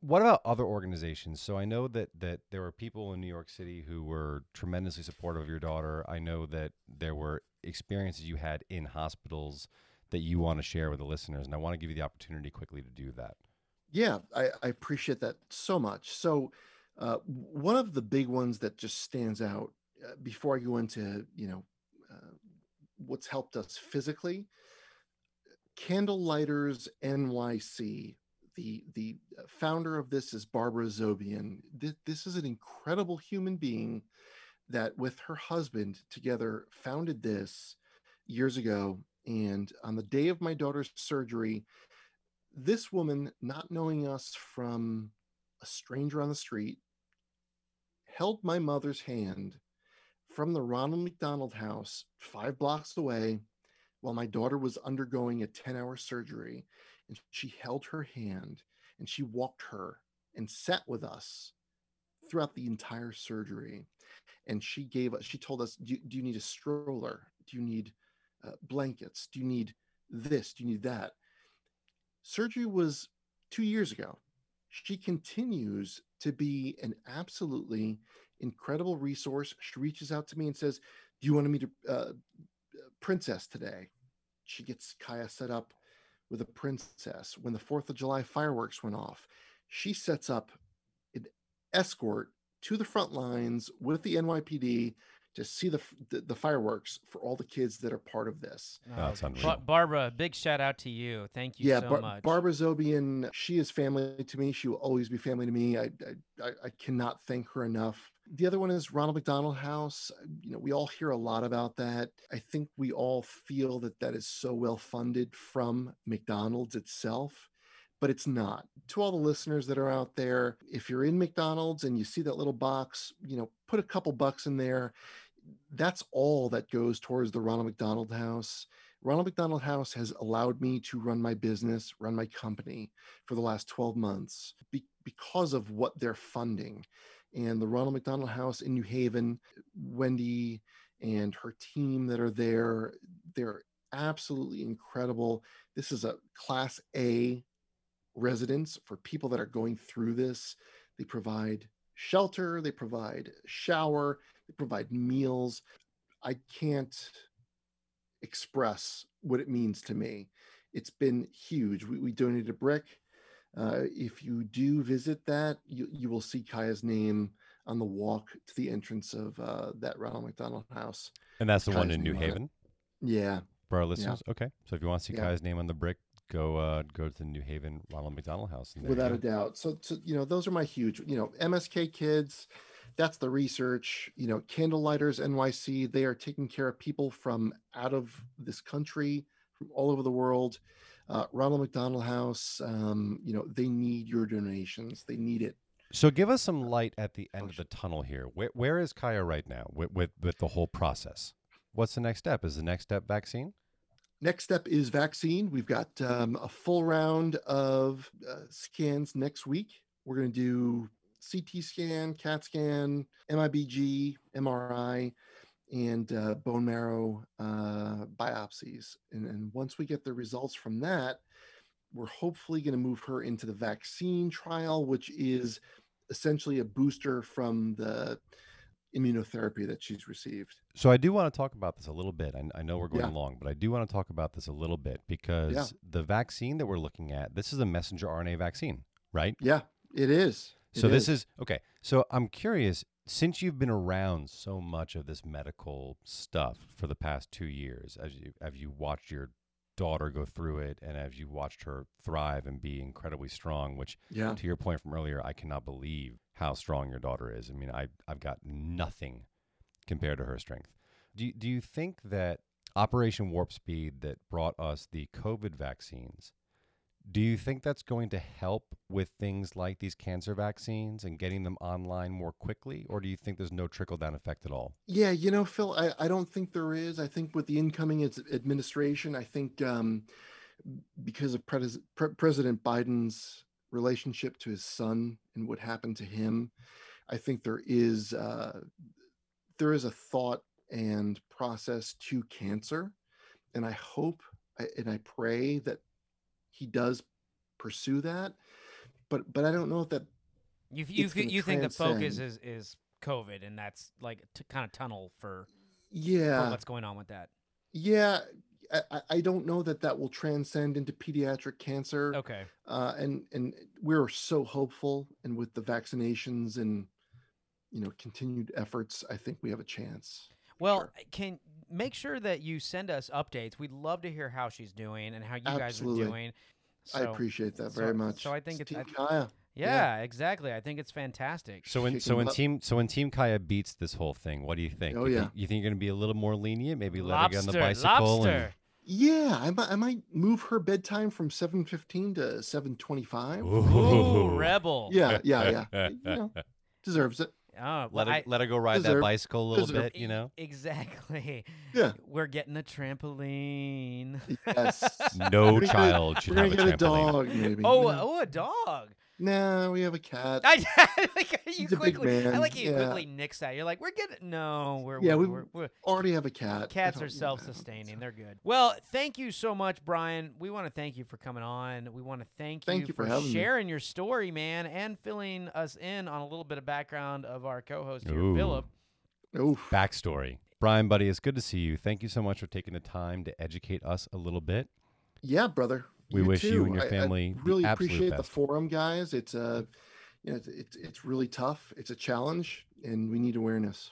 What about other organizations? So I know that that there were people in New York City who were tremendously supportive of your daughter. I know that there were experiences you had in hospitals that you want to share with the listeners, and I want to give you the opportunity quickly to do that. Yeah, I, I appreciate that so much. So, uh, one of the big ones that just stands out uh, before I go into, you know, uh, what's helped us physically, Candlelighters NYC. The the uh, founder of this is Barbara Zobian. This, this is an incredible human being that, with her husband together, founded this years ago. And on the day of my daughter's surgery, this woman, not knowing us from a stranger on the street, held my mother's hand from the Ronald McDonald House five blocks away while my daughter was undergoing a 10 hour surgery. And she held her hand and she walked her and sat with us throughout the entire surgery. And she gave us, she told us, Do you, do you need a stroller? Do you need uh, blankets? Do you need this? Do you need that? surgery was two years ago. She continues to be an absolutely incredible resource. She reaches out to me and says, Do you want to meet a uh, princess today? She gets Kaya set up with a princess. When the 4th of July fireworks went off, she sets up an escort to the front lines with the NYPD to see the, the, the fireworks for all the kids that are part of this. That's Uh, unreal. Ba- Barbara, big shout out to you. Thank you yeah, so Bar- much. Barbara Zobian, she is family to me. She will always be family to me. I, I I- I cannot thank her enough. The other one is Ronald McDonald House. Uh, you know, we all hear a lot about that. I think we all feel that that is so well funded from McDonald's itself, but it's not. To all the listeners that are out there, if you're in McDonald's and you see that little box, you know, put a couple bucks in there. That's all that goes towards the Ronald McDonald House. Ronald McDonald House has allowed me to run my business, run my company for the last 12 months be- because of what they're funding. And the Ronald McDonald House in New Haven, Wendy and her team that are there, they're absolutely incredible. This is a class A residence for people that are going through this. They provide shelter, they provide shower, they provide meals. I can't express what it means to me. It's been huge. We, we donated a brick. Uh, if you do visit that, you, you will see Kaya's name on the walk to the entrance of uh, that Ronald McDonald House. And that's the one in New. Haven Yeah, for our listeners. Okay, so if you want to see Yeah. Kai's name on the brick, go uh, go to the New Haven Ronald McDonald House. and there you without a doubt. So, so, you know, those are my huge, you know, MSK kids. That's the research. You know, Candlelighters NYC. They are taking care of people from out of this country, from all over the world. Uh, Ronald McDonald House. Um, you know, they need your donations. They need it. So give us some light at the end of the tunnel here. Where, where is Kaya right now with, with with the whole process? What's the next step? Is the next step vaccine? Next step is vaccine. We've got um, a full round of uh, scans next week. We're going to do CT scan, CAT scan, MIBG, MRI, and uh, bone marrow uh, biopsies. And, and once we get the results from that, we're hopefully going to move her into the vaccine trial, which is essentially a booster from the immunotherapy that she's received. So I do want to talk about this a little bit. I, I know we're going Yeah. long, but I do want to talk about this a little bit because the vaccine that we're looking at, this is a messenger RNA vaccine, right? Yeah, it is. So It this is okay. So I'm curious, since you've been around so much of this medical stuff for the past two years, as you have you watched your daughter go through it, and as you watched her thrive and be incredibly strong, which yeah. to your point from earlier, I cannot believe how strong your daughter is. I mean, I I've got nothing compared to her strength. Do you, do you think that Operation Warp Speed that brought us the COVID vaccines Do you think that's going to help with things like these cancer vaccines and getting them online more quickly? Or do you think there's no trickle down effect at all? Yeah, you know, Phil, I, I don't think there is. I think with the incoming administration, I think um, because of Pre- President Biden's relationship to his son and what happened to him, I think there is uh, there is a thought and process to cancer, and I hope and I pray that he does pursue that. But but I don't know if that You you you think the focus is is COVID and that's like t- kind of tunnel for, for yeah what's going on with that. Yeah, I, I- I don't know that that will transcend into pediatric cancer. Okay. Uh, and and we're so hopeful, and with the vaccinations and you know continued efforts, I think we have a chance. Well, sure. can make sure that you send us updates. We'd love to hear how she's doing and how you guys are doing. I appreciate that so- very much. so I think it's- Team I- Kaya. yeah, exactly. I think it's fantastic. So when so when butt. team so when Team Kaya beats this whole thing, what do you think? Oh, you yeah. think, you think you're going to be a little more lenient? Maybe let her get on the lobster, bicycle and lobster. Yeah, I might I might move her bedtime from seven fifteen to seven twenty five. Ooh, rebel. Yeah, yeah, yeah. you know, [laughs] deserves it. Oh, let her I- let her go ride that bicycle a little deserve- bit, you know. [laughs] Exactly. Yeah. We're getting a trampoline. Yes. No We're gonna get- child should We're have a get a trampoline. dog, maybe. oh, you know. oh, a dog. No, we have a cat. I, [laughs] like you He's a big quickly. I man, like you yeah. quickly nix that. You're like, we're getting no. We're Yeah, we're, we- we're, we're Already have a cat. Cats are self-sustaining. They're good. Well, thank you so much, Brian. We want to thank you for coming on. We want to thank, Thank you for having me. sharing your story, man, and filling us in on a little bit of background of our co-host here, Ooh. Philip. Oof. Backstory. Brian, buddy, it's good to see you. Thank you so much for taking the time to educate us a little bit. Yeah, brother. We wish you and your I- I family the really absolute appreciate the forum, guys. It's uh, you know, it's, it's it's really tough. It's a challenge, and we need awareness.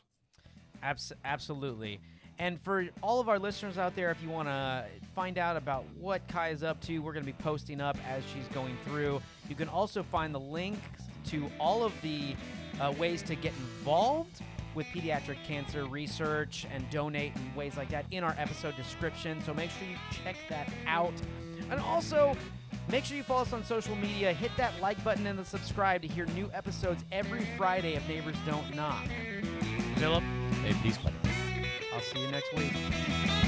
Abs- absolutely. And for all of our listeners out there, if you want to find out about what Kai is up to, we're going to be posting up as she's going through. You can also find the links to all of the uh, ways to get involved with pediatric cancer research and donate and ways like that in our episode description. So make sure you check that out. And also, make sure you follow us on social media. Hit that like button and the subscribe to hear new episodes every Friday of Neighbors Don't Knock. Philip? Hey, peace, buddy. I'll see you next week.